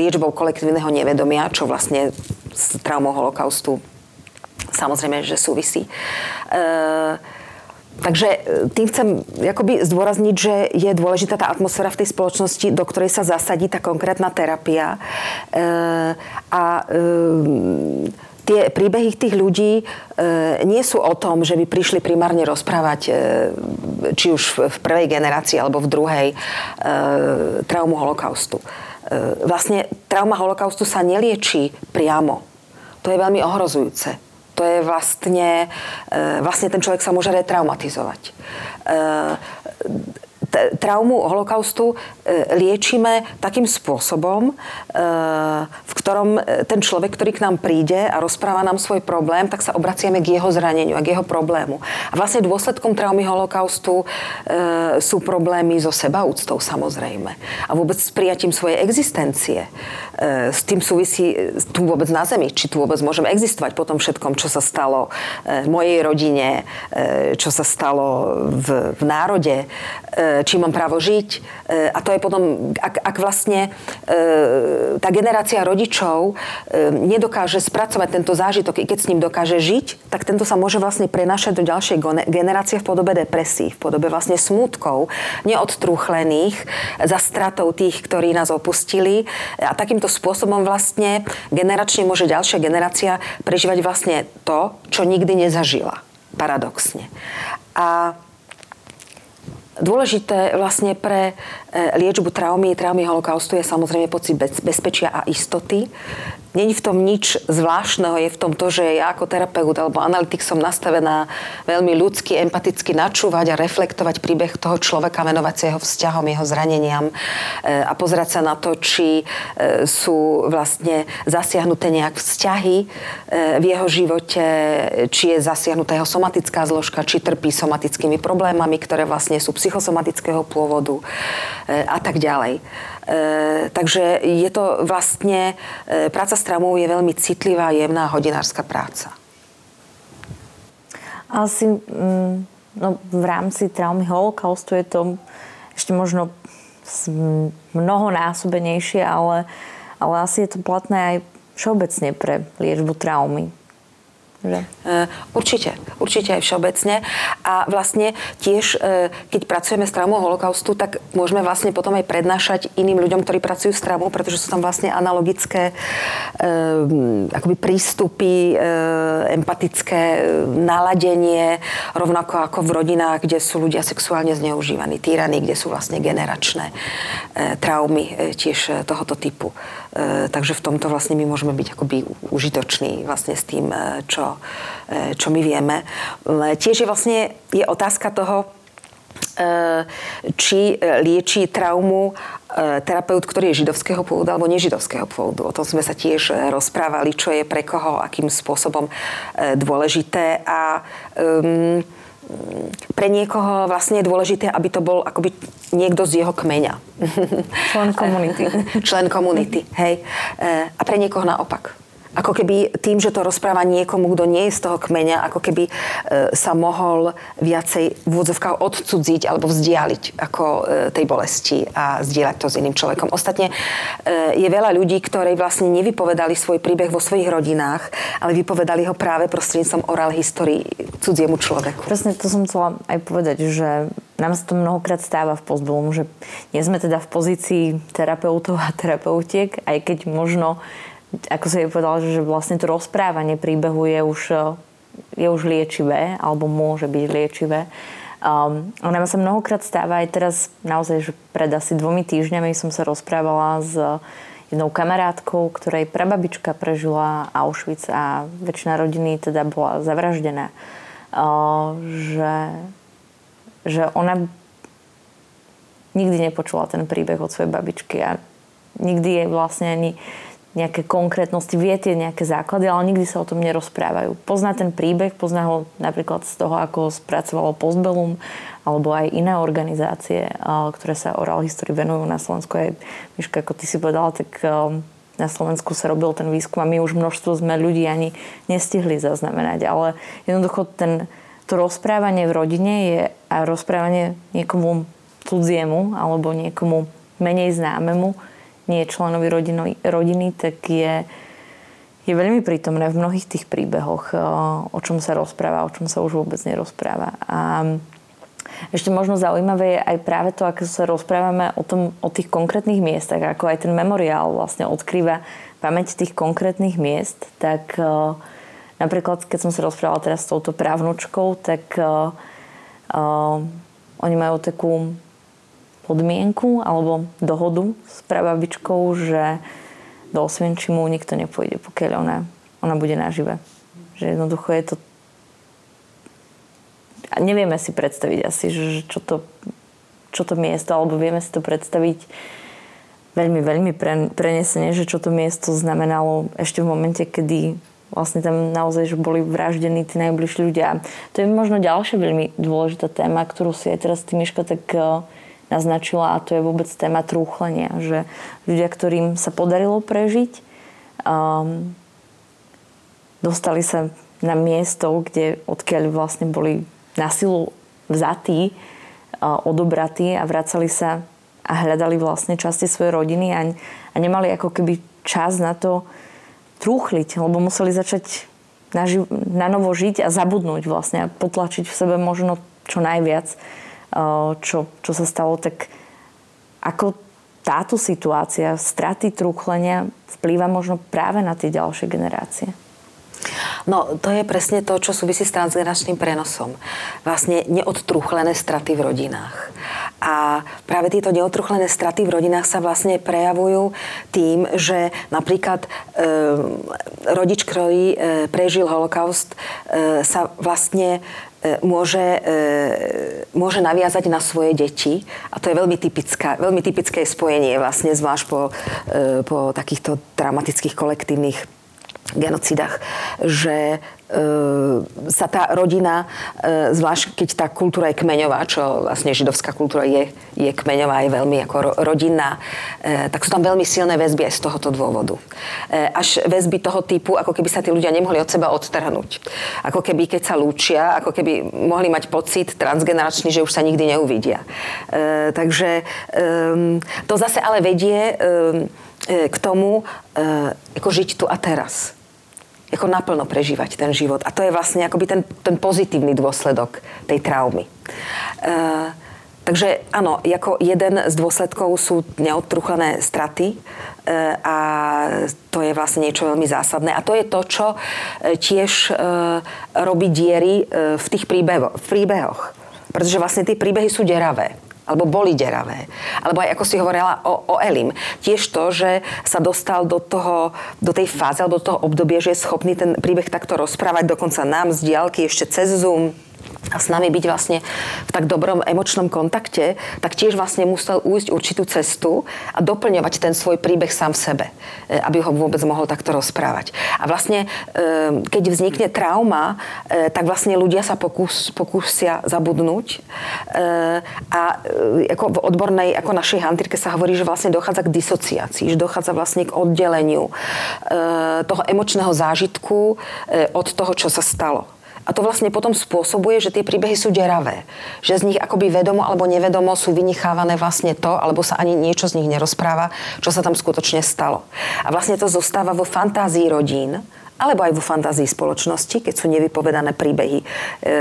liečbou kolektívneho nevedomia, čo vlastne s traumou holokaustu samozrejme, že súvisí. E, Takže e, tým chcem jakoby zdôrazniť, že je dôležitá tá atmosféra v tej spoločnosti, do ktorej sa zasadí tá konkrétna terapia. E, a e, tie príbehy tých ľudí nie sú o tom, že by prišli primárne rozprávať, či už v prvej generácii alebo v druhej, traumu holokaustu. Vlastne trauma holokaustu sa nelieči priamo. To je veľmi ohrozujúce to je vlastne, e, vlastne ten človek sa môže retraumatizovať. E, traumu holokaustu e, liečíme takým spôsobom, v ktorom ten človek, ktorý k nám príde a rozpráva nám svoj problém, tak sa obraciame k jeho zraneniu a k jeho problému. A vlastne dôsledkom traumy holokaustu sú problémy so sebaúctou samozrejme. A vôbec s prijatím svojej existencie. E, s tým súvisí e, tu vôbec na Zemi, či tu vôbec môžeme existovať po tom všetkom, čo sa stalo e, mojej rodine, čo sa stalo v, v národe, či mám právo žiť. A to je potom, ak, ak vlastne tá generácia rodičov nedokáže spracovať tento zážitok, i keď s ním dokáže žiť, tak tento sa môže vlastne prenašať do ďalšej generácie v podobe depresí, v podobe vlastne smútkov, neodtrúchlených za stratou tých, ktorí nás opustili. A takým takýmto spôsobom vlastne generačne môže ďalšia generácia prežívať vlastne to, čo nikdy nezažila. Paradoxne. A Dôležité vlastne pre liečbu traumy, traumy holokaustu je samozrejme pocit bezpečia a istoty. Není v tom nič zvláštneho, je v tom to, že ja ako terapeut alebo analytik som nastavená veľmi ľudsky, empaticky načúvať a reflektovať príbeh toho človeka, venovať sa jeho vzťahom, jeho zraneniam e, a pozerať sa na to, či e, sú vlastne zasiahnuté nejak vzťahy e, v jeho živote, či je zasiahnutá jeho somatická zložka, či trpí somatickými problémami, ktoré vlastne sú psychosomatického pôvodu a tak ďalej. E, takže je to vlastne, e, práca s traumou je veľmi citlivá, jemná hodinárska práca. Asi mm, no, v rámci traumy holokaustu je to ešte možno mnohonásobenejšie, ale, ale asi je to platné aj všeobecne pre liečbu traumy. Že? E, určite, určite aj všeobecne. A vlastne tiež, e, keď pracujeme s traumou holokaustu, tak môžeme vlastne potom aj prednášať iným ľuďom, ktorí pracujú s traumou, pretože sú tam vlastne analogické e, akoby prístupy, empatické naladenie, rovnako ako v rodinách, kde sú ľudia sexuálne zneužívaní, týraní, kde sú vlastne generačné traumy tiež tohoto typu. Takže v tomto vlastne my môžeme byť akoby užitoční vlastne s tým, čo E, čo my vieme. Tiež je vlastne je otázka toho, e, či lieči traumu e, terapeut, ktorý je židovského pôvodu alebo nežidovského pôvodu. O tom sme sa tiež rozprávali, čo je pre koho, akým spôsobom dôležité a um, pre niekoho vlastne je dôležité, aby to bol akoby niekto z jeho kmeňa. Člen komunity. Člen komunity, hej. A pre niekoho naopak ako keby tým, že to rozpráva niekomu, kto nie je z toho kmeňa, ako keby e, sa mohol viacej v úvodzovkách odcudziť alebo vzdialiť ako e, tej bolesti a zdieľať to s iným človekom. Ostatne e, je veľa ľudí, ktorí vlastne nevypovedali svoj príbeh vo svojich rodinách, ale vypovedali ho práve prostredníctvom oral histórii cudziemu človeku. Presne to som chcela aj povedať, že nám sa to mnohokrát stáva v pozbelom, že nie sme teda v pozícii terapeutov a terapeutiek, aj keď možno ako sa jej povedal, že vlastne to rozprávanie príbehu je už, je už liečivé, alebo môže byť liečivé. Um, ona sa mnohokrát stáva aj teraz, naozaj, že pred asi dvomi týždňami som sa rozprávala s jednou kamarátkou, ktorej prababička prežila Auschwitz a väčšina rodiny teda bola zavraždená. Uh, že, že ona nikdy nepočula ten príbeh od svojej babičky a nikdy jej vlastne ani nejaké konkrétnosti, vie tie nejaké základy, ale nikdy sa o tom nerozprávajú. Pozná ten príbeh, pozná ho napríklad z toho, ako spracovalo Postbellum, alebo aj iné organizácie, ktoré sa oral histórii venujú na Slovensku. Aj, Miška, ako ty si povedala, tak na Slovensku sa robil ten výskum a my už množstvo sme ľudí ani nestihli zaznamenať. Ale jednoducho ten, to rozprávanie v rodine je a rozprávanie niekomu cudziemu alebo niekomu menej známemu, nie členovi rodiny, rodiny tak je, je veľmi prítomné v mnohých tých príbehoch, eh, o čom sa rozpráva, o čom sa už vôbec nerozpráva. A ešte možno zaujímavé je aj práve to, ako sa rozprávame o, tom, o tých konkrétnych miestach, ako aj ten memoriál vlastne odkrýva pamäť tých konkrétnych miest, tak uh, napríklad, keď som sa rozprávala teraz s touto právnučkou, tak uh, oni majú takú podmienku alebo dohodu s prababičkou, že do Osvienčimu nikto nepôjde, pokiaľ ona, ona bude nažive. Že jednoducho je to... A nevieme si predstaviť asi, že čo to, čo to miesto, alebo vieme si to predstaviť veľmi, veľmi pre, že čo to miesto znamenalo ešte v momente, kedy vlastne tam naozaj že boli vraždení tí najbližší ľudia. To je možno ďalšia veľmi dôležitá téma, ktorú si aj teraz ty Miška tak uh, naznačila a to je vôbec téma trúchlenia, že ľudia, ktorým sa podarilo prežiť, um, dostali sa na miesto, kde odkiaľ vlastne boli na silu vzatí, uh, odobratí a vracali sa a hľadali vlastne časti svojej rodiny a, a nemali ako keby čas na to trúchliť, lebo museli začať naživ, na novo žiť a zabudnúť vlastne a potlačiť v sebe možno čo najviac čo, čo sa stalo, tak ako táto situácia straty trúchlenia vplýva možno práve na tie ďalšie generácie? No, to je presne to, čo súvisí s transgeneračným prenosom. Vlastne neodtruchlené straty v rodinách. A práve tieto neodtruchlené straty v rodinách sa vlastne prejavujú tým, že napríklad e, rodič, ktorý e, prežil holokaust, e, sa vlastne môže, e, môže naviazať na svoje deti. A to je veľmi, typická, veľmi typické spojenie vlastne, zvlášť po, e, po takýchto dramatických kolektívnych genocidách, že E, sa tá rodina, e, zvlášť keď tá kultúra je kmeňová, čo vlastne židovská kultúra je, je kmeňová, je veľmi ako rodinná, e, tak sú tam veľmi silné väzby aj z tohoto dôvodu. Až väzby toho typu, ako keby sa tí ľudia nemohli od seba odtrhnúť. Ako keby, keď sa lúčia, ako keby mohli mať pocit transgeneračný, že už sa nikdy neuvidia. Takže to zase ale vedie k tomu, ako žiť tu a teraz ako naplno prežívať ten život. A to je vlastne akoby ten, ten pozitívny dôsledok tej traumy. E, takže áno, ako jeden z dôsledkov sú neodtruchlené straty e, a to je vlastne niečo veľmi zásadné. A to je to, čo e, tiež e, robí diery e, v tých príbeho, v príbehoch. Pretože vlastne tie príbehy sú deravé alebo boli deravé. Alebo aj ako si hovorila o, o Elim. Tiež to, že sa dostal do, toho, do tej fáze alebo do toho obdobia, že je schopný ten príbeh takto rozprávať dokonca nám z diálky ešte cez Zoom a s nami byť vlastne v tak dobrom emočnom kontakte, tak tiež vlastne musel újsť určitú cestu a doplňovať ten svoj príbeh sám v sebe, e, aby ho vôbec mohol takto rozprávať. A vlastne, e, keď vznikne trauma, e, tak vlastne ľudia sa pokús, pokúsia zabudnúť a ako v odbornej, ako našej hantírke sa hovorí, že vlastne dochádza k disociácii, že dochádza vlastne k oddeleniu toho emočného zážitku od toho, čo sa stalo. A to vlastne potom spôsobuje, že tie príbehy sú deravé. Že z nich akoby vedomo alebo nevedomo sú vynichávané vlastne to, alebo sa ani niečo z nich nerozpráva, čo sa tam skutočne stalo. A vlastne to zostáva vo fantázii rodín, alebo aj vo fantázii spoločnosti, keď sú nevypovedané príbehy e, e,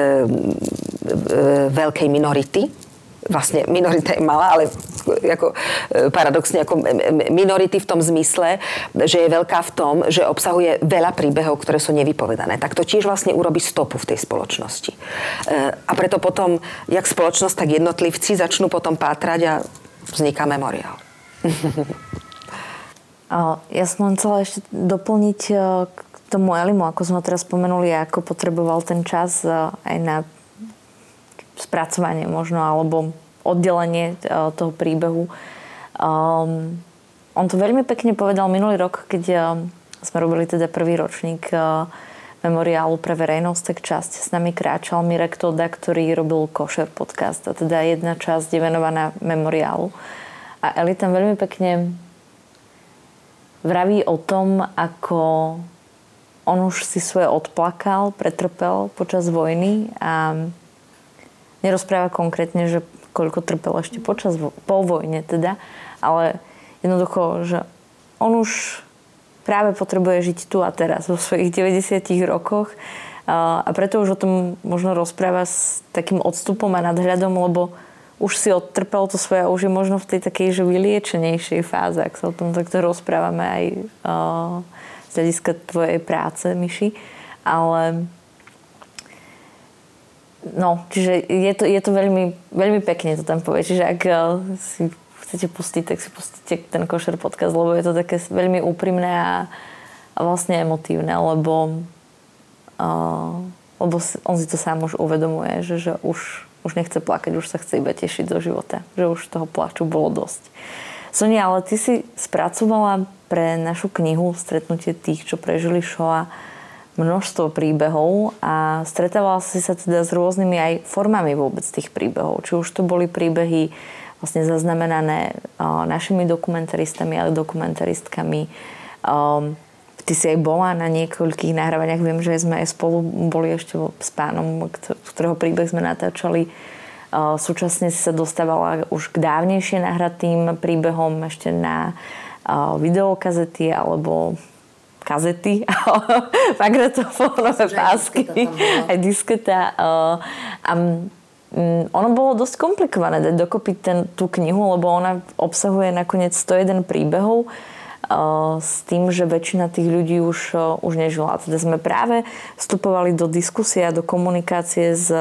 veľkej minority, vlastne minorita je malá, ale ako, e, paradoxne ako minority v tom zmysle, že je veľká v tom, že obsahuje veľa príbehov, ktoré sú nevypovedané. Tak to tiež vlastne urobí stopu v tej spoločnosti. E, a preto potom, jak spoločnosť, tak jednotlivci začnú potom pátrať a vzniká memoriál. Ja som len chcela ešte doplniť e, k tomu Elimu, ako sme teraz spomenuli, ako potreboval ten čas aj na spracovanie možno, alebo oddelenie e, toho príbehu. Um, on to veľmi pekne povedal minulý rok, keď uh, sme robili teda prvý ročník uh, memoriálu pre verejnosť, tak časť s nami kráčal Mirek Toda, ktorý robil Košer podcast. A teda jedna časť je venovaná memoriálu. A Eli tam veľmi pekne vraví o tom, ako on už si svoje odplakal, pretrpel počas vojny a nerozpráva konkrétne, že koľko trpel ešte počas, po vojne teda, ale jednoducho, že on už práve potrebuje žiť tu a teraz vo svojich 90 rokoch a preto už o tom možno rozpráva s takým odstupom a nadhľadom, lebo už si odtrpel to svoje a už je možno v tej takej že vyliečenejšej fáze, ak sa o tom takto rozprávame aj uh, z hľadiska tvojej práce, Myši. Ale no, čiže je to, je to veľmi, veľmi pekne to tam povie. Čiže ak uh, si chcete pustiť, tak si pustíte ten košer podcast, lebo je to také veľmi úprimné a, a vlastne emotívne, lebo, uh, lebo on si to sám už uvedomuje, že, že už už nechce plakať, už sa chce iba tešiť zo života. Že už toho plaču bolo dosť. Sonia, ale ty si spracovala pre našu knihu Stretnutie tých, čo prežili Shoah množstvo príbehov a stretávala si sa teda s rôznymi aj formami vôbec tých príbehov. Či už to boli príbehy vlastne zaznamenané našimi dokumentaristami, ale dokumentaristkami. Ty si aj bola na niekoľkých nahrávaniach. Viem, že sme aj spolu boli ešte s pánom, ktorého príbeh sme natáčali. Súčasne si sa dostávala už k dávnejšie nahratým príbehom ešte na videokazety alebo kazety, magnetofónové pásky, aj disketa. A ono bolo dosť komplikované dať dokopy ten, tú knihu, lebo ona obsahuje nakoniec 101 príbehov s tým, že väčšina tých ľudí už, už nežila. Teda sme práve vstupovali do diskusie a do komunikácie s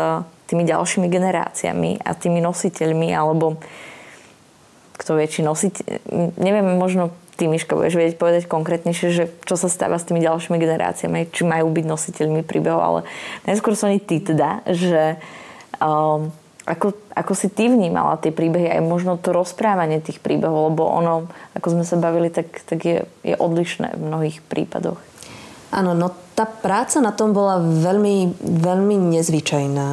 tými ďalšími generáciami a tými nositeľmi, alebo kto vie, či nosiť, neviem, možno ty, Miška, budeš vedieť povedať konkrétnejšie, že čo sa stáva s tými ďalšími generáciami, či majú byť nositeľmi príbehov, ale najskôr oni tí teda, že um, ako, ako si ty vnímala tie príbehy, aj možno to rozprávanie tých príbehov, lebo ono, ako sme sa bavili, tak, tak je, je odlišné v mnohých prípadoch. Áno, no tá práca na tom bola veľmi, veľmi nezvyčajná.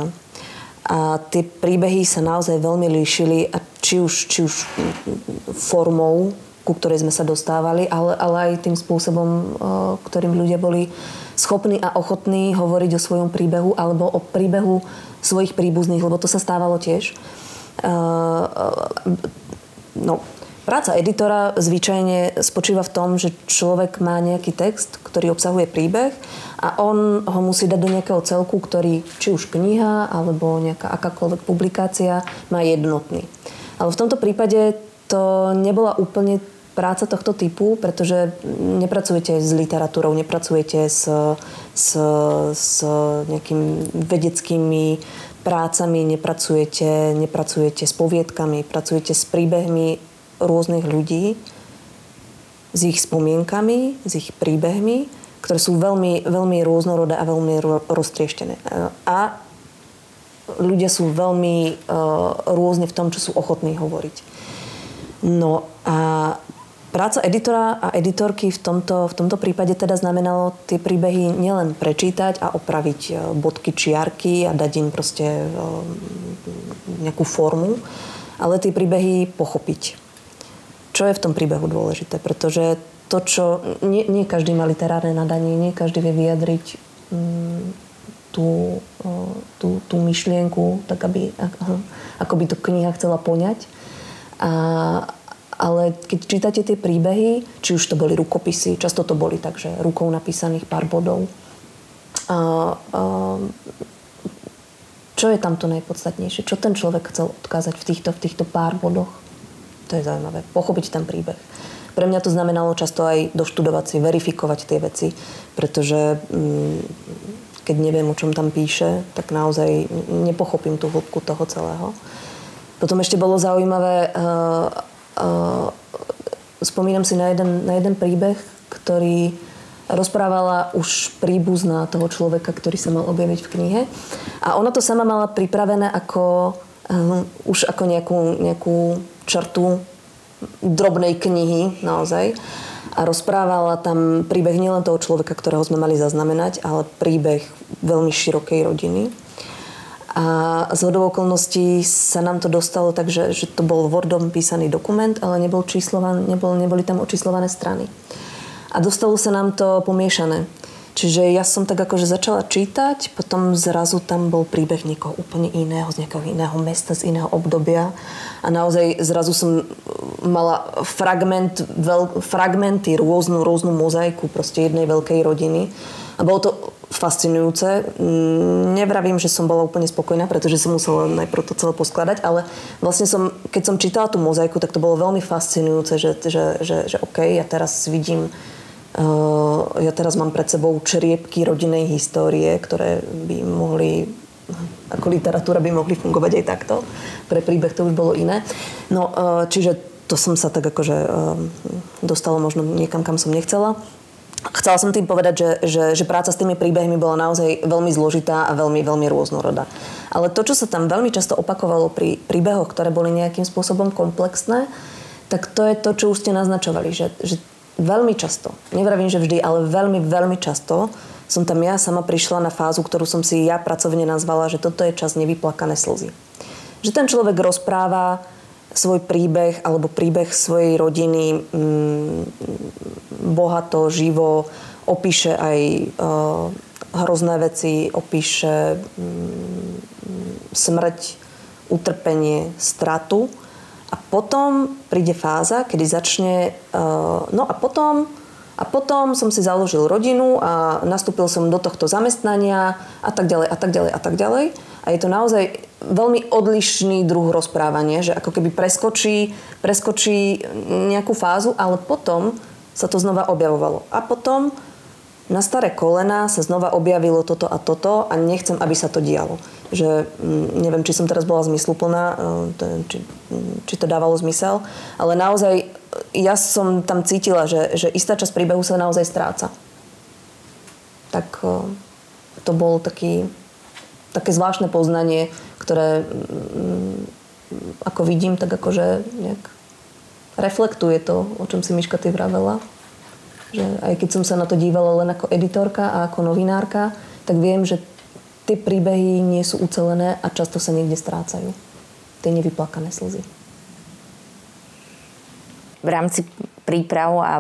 A tie príbehy sa naozaj veľmi líšili, a či už, či už formou, ku ktorej sme sa dostávali, ale, ale aj tým spôsobom, ktorým ľudia boli schopní a ochotní hovoriť o svojom príbehu alebo o príbehu svojich príbuzných, lebo to sa stávalo tiež. No, práca editora zvyčajne spočíva v tom, že človek má nejaký text, ktorý obsahuje príbeh a on ho musí dať do nejakého celku, ktorý, či už kniha alebo nejaká akákoľvek publikácia, má jednotný. Ale v tomto prípade to nebola úplne práca tohto typu, pretože nepracujete s literatúrou, nepracujete s, s, s nejakými vedeckými prácami, nepracujete, nepracujete s poviedkami, pracujete s príbehmi rôznych ľudí, s ich spomienkami, s ich príbehmi, ktoré sú veľmi, veľmi rôznorodé a veľmi roztrieštené. A ľudia sú veľmi uh, rôzne v tom, čo sú ochotní hovoriť. No a Práca editora a editorky v tomto, v tomto prípade teda znamenalo tie príbehy nielen prečítať a opraviť e, bodky, čiarky a dať im proste e, nejakú formu, ale tie príbehy pochopiť. Čo je v tom príbehu dôležité? Pretože to, čo... Nie, nie každý má literárne nadanie, nie každý vie vyjadriť mm, tú, e, tú, tú myšlienku, tak aby, ako by to kniha chcela poňať. A, ale keď čítate tie príbehy, či už to boli rukopisy, často to boli takže rukou napísaných pár bodov. A, a, čo je tam to najpodstatnejšie? Čo ten človek chcel odkázať v týchto, v týchto pár bodoch? To je zaujímavé. Pochopiť ten príbeh. Pre mňa to znamenalo často aj doštudovať si, verifikovať tie veci, pretože mm, keď neviem, o čom tam píše, tak naozaj nepochopím tú hĺbku toho celého. Potom ešte bolo zaujímavé uh, spomínam si na jeden, na jeden príbeh, ktorý rozprávala už príbuzná toho človeka, ktorý sa mal objaviť v knihe. A ona to sama mala pripravené ako, uh, už ako nejakú, nejakú črtu drobnej knihy naozaj. A rozprávala tam príbeh nielen toho človeka, ktorého sme mali zaznamenať, ale príbeh veľmi širokej rodiny. A z hodou okolností sa nám to dostalo tak, že, že to bol Wordom písaný dokument, ale nebol číslovan, nebol, neboli tam očíslované strany. a dostalo sa nám to pomiešané. Čiže ja som tak akože začala čítať, potom zrazu tam bol príbeh niekoho úplne iného, z nejakého iného mesta, z iného obdobia. A naozaj zrazu som mala fragment, veľ, fragmenty, rôznu, rôznu mozaiku proste jednej veľkej rodiny. A bolo to fascinujúce. Nevravím, že som bola úplne spokojná, pretože som musela najprv to celé poskladať, ale vlastne som, keď som čítala tú mozaiku, tak to bolo veľmi fascinujúce, že, že, že, že OK, ja teraz vidím ja teraz mám pred sebou čriepky rodinnej histórie, ktoré by mohli ako literatúra by mohli fungovať aj takto. Pre príbeh to už bolo iné. No, uh, čiže to som sa tak akože uh, dostala možno niekam, kam som nechcela. Chcela som tým povedať, že, že, že práca s tými príbehmi bola naozaj veľmi zložitá a veľmi, veľmi rôznorodá. Ale to, čo sa tam veľmi často opakovalo pri príbehoch, ktoré boli nejakým spôsobom komplexné, tak to je to, čo už ste naznačovali, že, že veľmi často, nevravím, že vždy, ale veľmi, veľmi často som tam ja sama prišla na fázu, ktorú som si ja pracovne nazvala, že toto je čas nevyplakané slzy. Že ten človek rozpráva svoj príbeh alebo príbeh svojej rodiny mm, bohato, živo, opíše aj e, hrozné veci, opíše mm, smrť, utrpenie, stratu a potom príde fáza, kedy začne... Uh, no a potom, a potom som si založil rodinu a nastúpil som do tohto zamestnania a tak ďalej a tak ďalej a tak ďalej. A je to naozaj veľmi odlišný druh rozprávania, že ako keby preskočí, preskočí nejakú fázu, ale potom sa to znova objavovalo. A potom na staré kolena sa znova objavilo toto a toto a nechcem, aby sa to dialo. Že mm, neviem, či som teraz bola zmysluplná, e, či, či to dávalo zmysel, ale naozaj ja som tam cítila, že, že istá časť príbehu sa naozaj stráca. Tak e, to bol taký, také zvláštne poznanie, ktoré mm, ako vidím, tak akože nejak reflektuje to, o čom si Miška ty vravela. Že aj keď som sa na to dívala len ako editorka a ako novinárka, tak viem, že tie príbehy nie sú ucelené a často sa niekde strácajú. Tie nevyplakané slzy. V rámci príprav a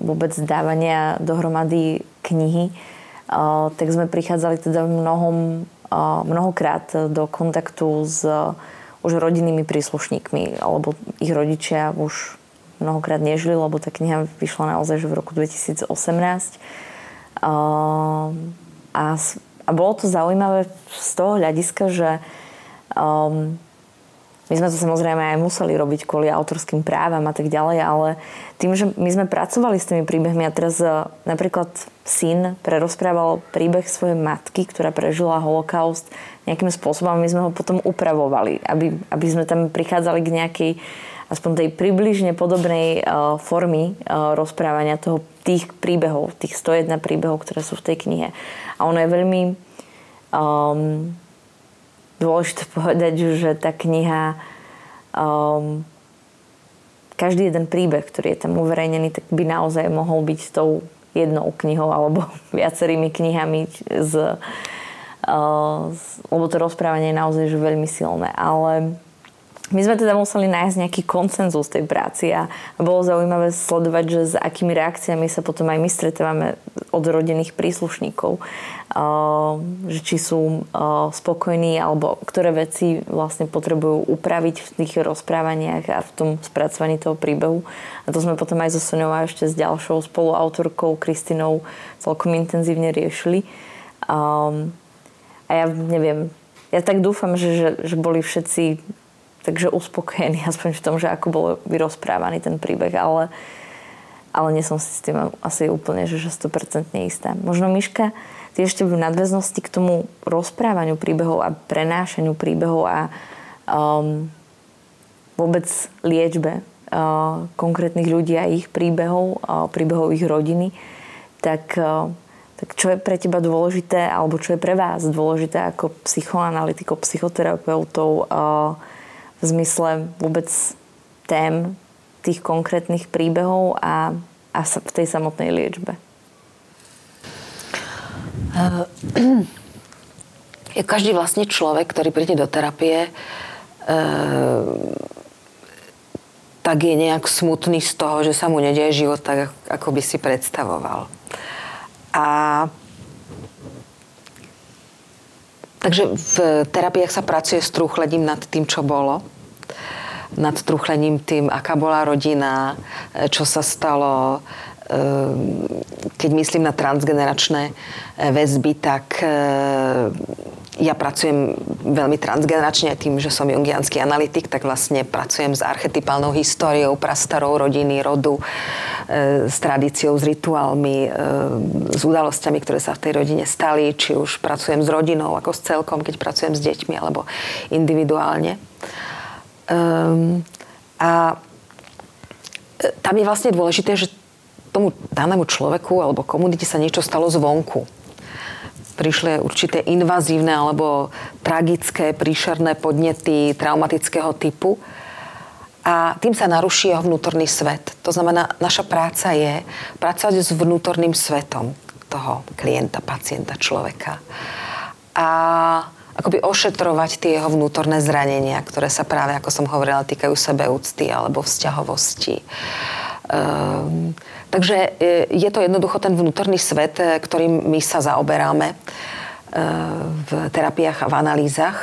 vôbec dávania dohromady knihy, tak sme prichádzali teda mnohom, mnohokrát do kontaktu s už rodinnými príslušníkmi, alebo ich rodičia už mnohokrát nežili, lebo tá kniha vyšla naozaj že v roku 2018. Um, a, a bolo to zaujímavé z toho hľadiska, že um, my sme to samozrejme aj museli robiť kvôli autorským právam a tak ďalej, ale tým, že my sme pracovali s tými príbehmi a teraz uh, napríklad syn prerozprával príbeh svojej matky, ktorá prežila holokaust nejakým spôsobom my sme ho potom upravovali, aby, aby sme tam prichádzali k nejakej uh, aspoň tej približne podobnej uh, formy uh, rozprávania toho, tých príbehov, tých 101 príbehov, ktoré sú v tej knihe. A ono je veľmi um, dôležité povedať, že tá kniha um, každý jeden príbeh, ktorý je tam uverejnený, tak by naozaj mohol byť tou jednou knihou alebo viacerými knihami z, uh, lebo to rozprávanie je naozaj že veľmi silné. Ale my sme teda museli nájsť nejaký koncenzus tej práci a bolo zaujímavé sledovať, že s akými reakciami sa potom aj my stretávame od rodinných príslušníkov. Že či sú spokojní alebo ktoré veci vlastne potrebujú upraviť v tých rozprávaniach a v tom spracovaní toho príbehu. A to sme potom aj so Soňou a ešte s ďalšou spoluautorkou Kristinou celkom intenzívne riešili. A ja neviem, ja tak dúfam, že, že, že boli všetci takže uspokojený aspoň v tom, že ako bol vyrozprávaný ten príbeh, ale, ale nie som si s tým asi úplne že 100% istá. Možno Miška, ty ešte v nadväznosti k tomu rozprávaniu príbehov a prenášaniu príbehov a um, vôbec liečbe uh, konkrétnych ľudí a ich príbehov, uh, príbehov ich rodiny, tak, uh, tak čo je pre teba dôležité, alebo čo je pre vás dôležité ako psychoanalytikov, psychoterapeutov, uh, v zmysle vôbec tém tých konkrétnych príbehov a, a v tej samotnej liečbe? Uh, každý vlastne človek, ktorý príde do terapie, uh, tak je nejak smutný z toho, že sa mu nedieje život tak, ako by si predstavoval. A takže v terapiách sa pracuje s trúchlením nad tým, čo bolo nad truchlením tým, aká bola rodina, čo sa stalo, Ehm, keď myslím na transgeneračné eh, väzby, tak ja pracujem veľmi transgeneračne tým, že som jungianský analytik, tak vlastne pracujem s archetypálnou históriou prastarou rodiny, rodu, s tradíciou, s rituálmi, s udalosťami, ktoré sa v tej rodine stali, či už pracujem s rodinou ako s celkom, keď pracujem s deťmi, alebo individuálne. Um, a tam je vlastne dôležité, že tomu danému človeku alebo komunite sa niečo stalo zvonku. Prišli určité invazívne alebo tragické, príšerné podnety traumatického typu a tým sa naruší jeho vnútorný svet. To znamená, naša práca je pracovať s vnútorným svetom toho klienta, pacienta, človeka. A akoby ošetrovať tie jeho vnútorné zranenia, ktoré sa práve, ako som hovorila, týkajú sebeúcty alebo vzťahovosti. Um, Takže e, je to jednoducho ten vnútorný svet, e, ktorým my sa zaoberáme e, v terapiách a v analýzach.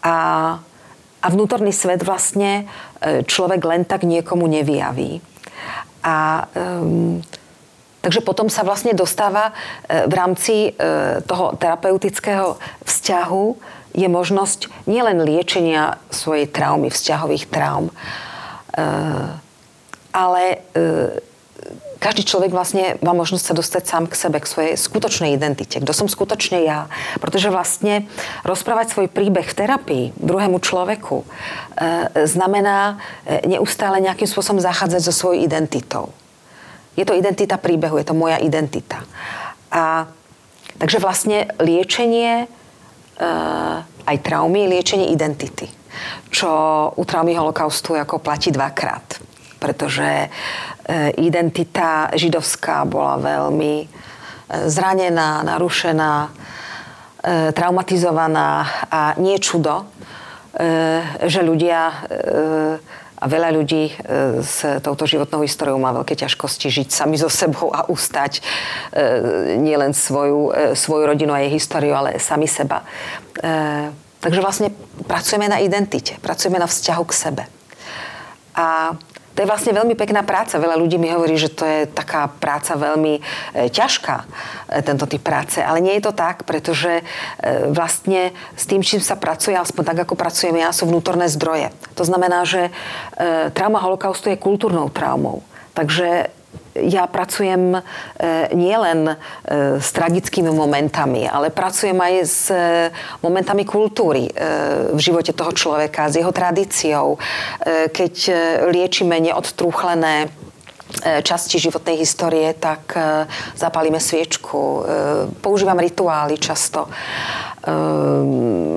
A, a vnútorný svet vlastne človek len tak niekomu nevyjaví. A um, Takže potom sa vlastne dostáva v rámci toho terapeutického vzťahu je možnosť nielen liečenia svojej traumy, vzťahových traum, ale každý človek vlastne má možnosť sa dostať sám k sebe, k svojej skutočnej identite. Kto som skutočne ja. Pretože vlastne rozprávať svoj príbeh v terapii druhému človeku e, znamená e, neustále nejakým spôsobom zachádzať so svojou identitou. Je to identita príbehu, je to moja identita. A takže vlastne liečenie e, aj traumy, liečenie identity. Čo u traumy holokaustu ako platí dvakrát pretože e, identita židovská bola veľmi e, zranená, narušená, e, traumatizovaná a nie čudo, že ľudia a veľa ľudí s touto životnou históriou má veľké ťažkosti žiť sami so sebou a ustať nielen svoju, svoju rodinu a jej históriu, ale sami seba. Takže vlastne pracujeme na identite, pracujeme na vzťahu k sebe. A to je vlastne veľmi pekná práca. Veľa ľudí mi hovorí, že to je taká práca veľmi e, ťažká, e, tento typ práce. Ale nie je to tak, pretože e, vlastne s tým, čím sa pracuje, aspoň tak, ako pracujem ja, sú vnútorné zdroje. To znamená, že e, trauma holokaustu je kultúrnou traumou. Takže ja pracujem e, nielen e, s tragickými momentami, ale pracujem aj s e, momentami kultúry v živote toho človeka, s jeho tradíciou. Keď liečíme neodtrúchlené časti životnej histórie, tak zapálime sviečku. Používam rituály často.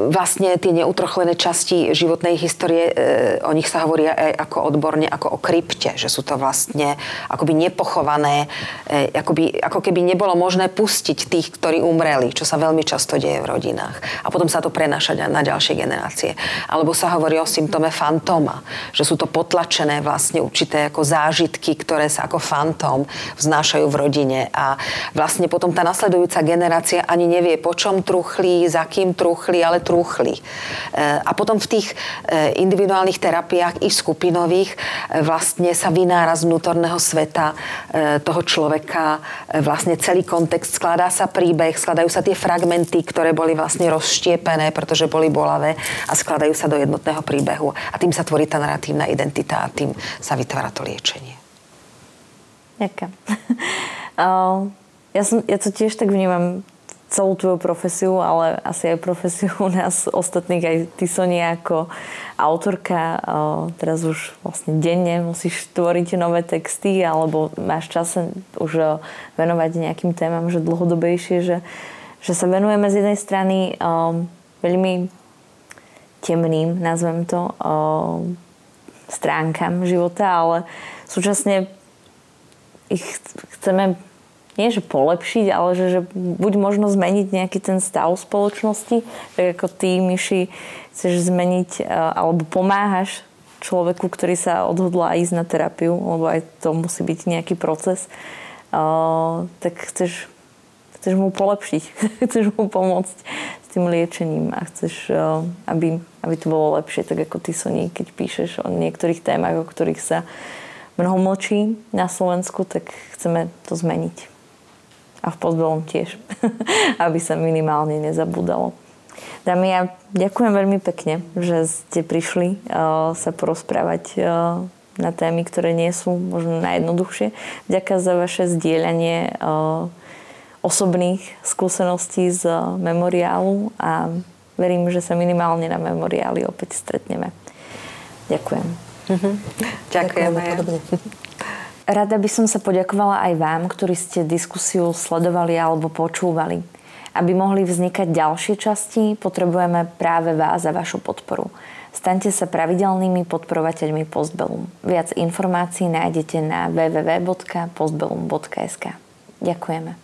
Vlastne tie neutrochlené časti životnej histórie, e, o nich sa hovorí aj ako odborne, ako o krypte, že sú to vlastne akoby nepochované, e, akoby, ako keby nebolo možné pustiť tých, ktorí umreli, čo sa veľmi často deje v rodinách. A potom sa to prenáša na ďalšie generácie. Alebo sa hovorí o symptóme fantoma, že sú to potlačené vlastne určité ako zážitky, ktoré sa ako fantóm vznášajú v rodine. A vlastne potom tá nasledujúca generácia ani nevie, po čom truchlí, za kým truchli, ale truchli. E, a potom v tých e, individuálnych terapiách i skupinových e, vlastne sa vynára z vnútorného sveta toho človeka vlastne celý kontext, skladá sa príbeh, skladajú sa tie fragmenty, ktoré boli vlastne rozštiepené, pretože boli bolavé a skladajú sa do jednotného príbehu. A tým sa tvorí tá narratívna identita a tým sa vytvára to liečenie. Ďakujem. ja, som, ja to tiež tak vnímam celú tvoju profesiu, ale asi aj profesiu u nás ostatných, aj ty Sonia ako autorka, teraz už vlastne denne musíš tvoriť nové texty, alebo máš čas už venovať nejakým témam, že dlhodobejšie, že, že sa venujeme z jednej strany veľmi temným, nazvem to, stránkam života, ale súčasne ich chceme nie že polepšiť, ale že, že buď možno zmeniť nejaký ten stav spoločnosti, tak ako ty, Myši, chceš zmeniť e, alebo pomáhaš človeku, ktorý sa odhodlá ísť na terapiu, lebo aj to musí byť nejaký proces, tak chceš, chceš mu polepšiť, chceš mu pomôcť s tým liečením a chceš, aby, aby to bolo lepšie, tak ako ty, Soni, keď píšeš o niektorých témach, o ktorých sa mnoho mlčí na Slovensku, tak chceme to zmeniť. A v Podbelom tiež, aby sa minimálne nezabudalo. Dámy, ja ďakujem veľmi pekne, že ste prišli uh, sa porozprávať uh, na témy, ktoré nie sú možno najjednoduchšie. Ďakujem za vaše zdieľanie uh, osobných skúseností z memoriálu a verím, že sa minimálne na memoriáli opäť stretneme. Ďakujem. Mm-hmm. Ďakujem. Ďakujem Rada by som sa poďakovala aj vám, ktorí ste diskusiu sledovali alebo počúvali. Aby mohli vznikať ďalšie časti, potrebujeme práve vás a vašu podporu. Staňte sa pravidelnými podporovateľmi Postbellum. Viac informácií nájdete na www.postbellum.sk. Ďakujeme.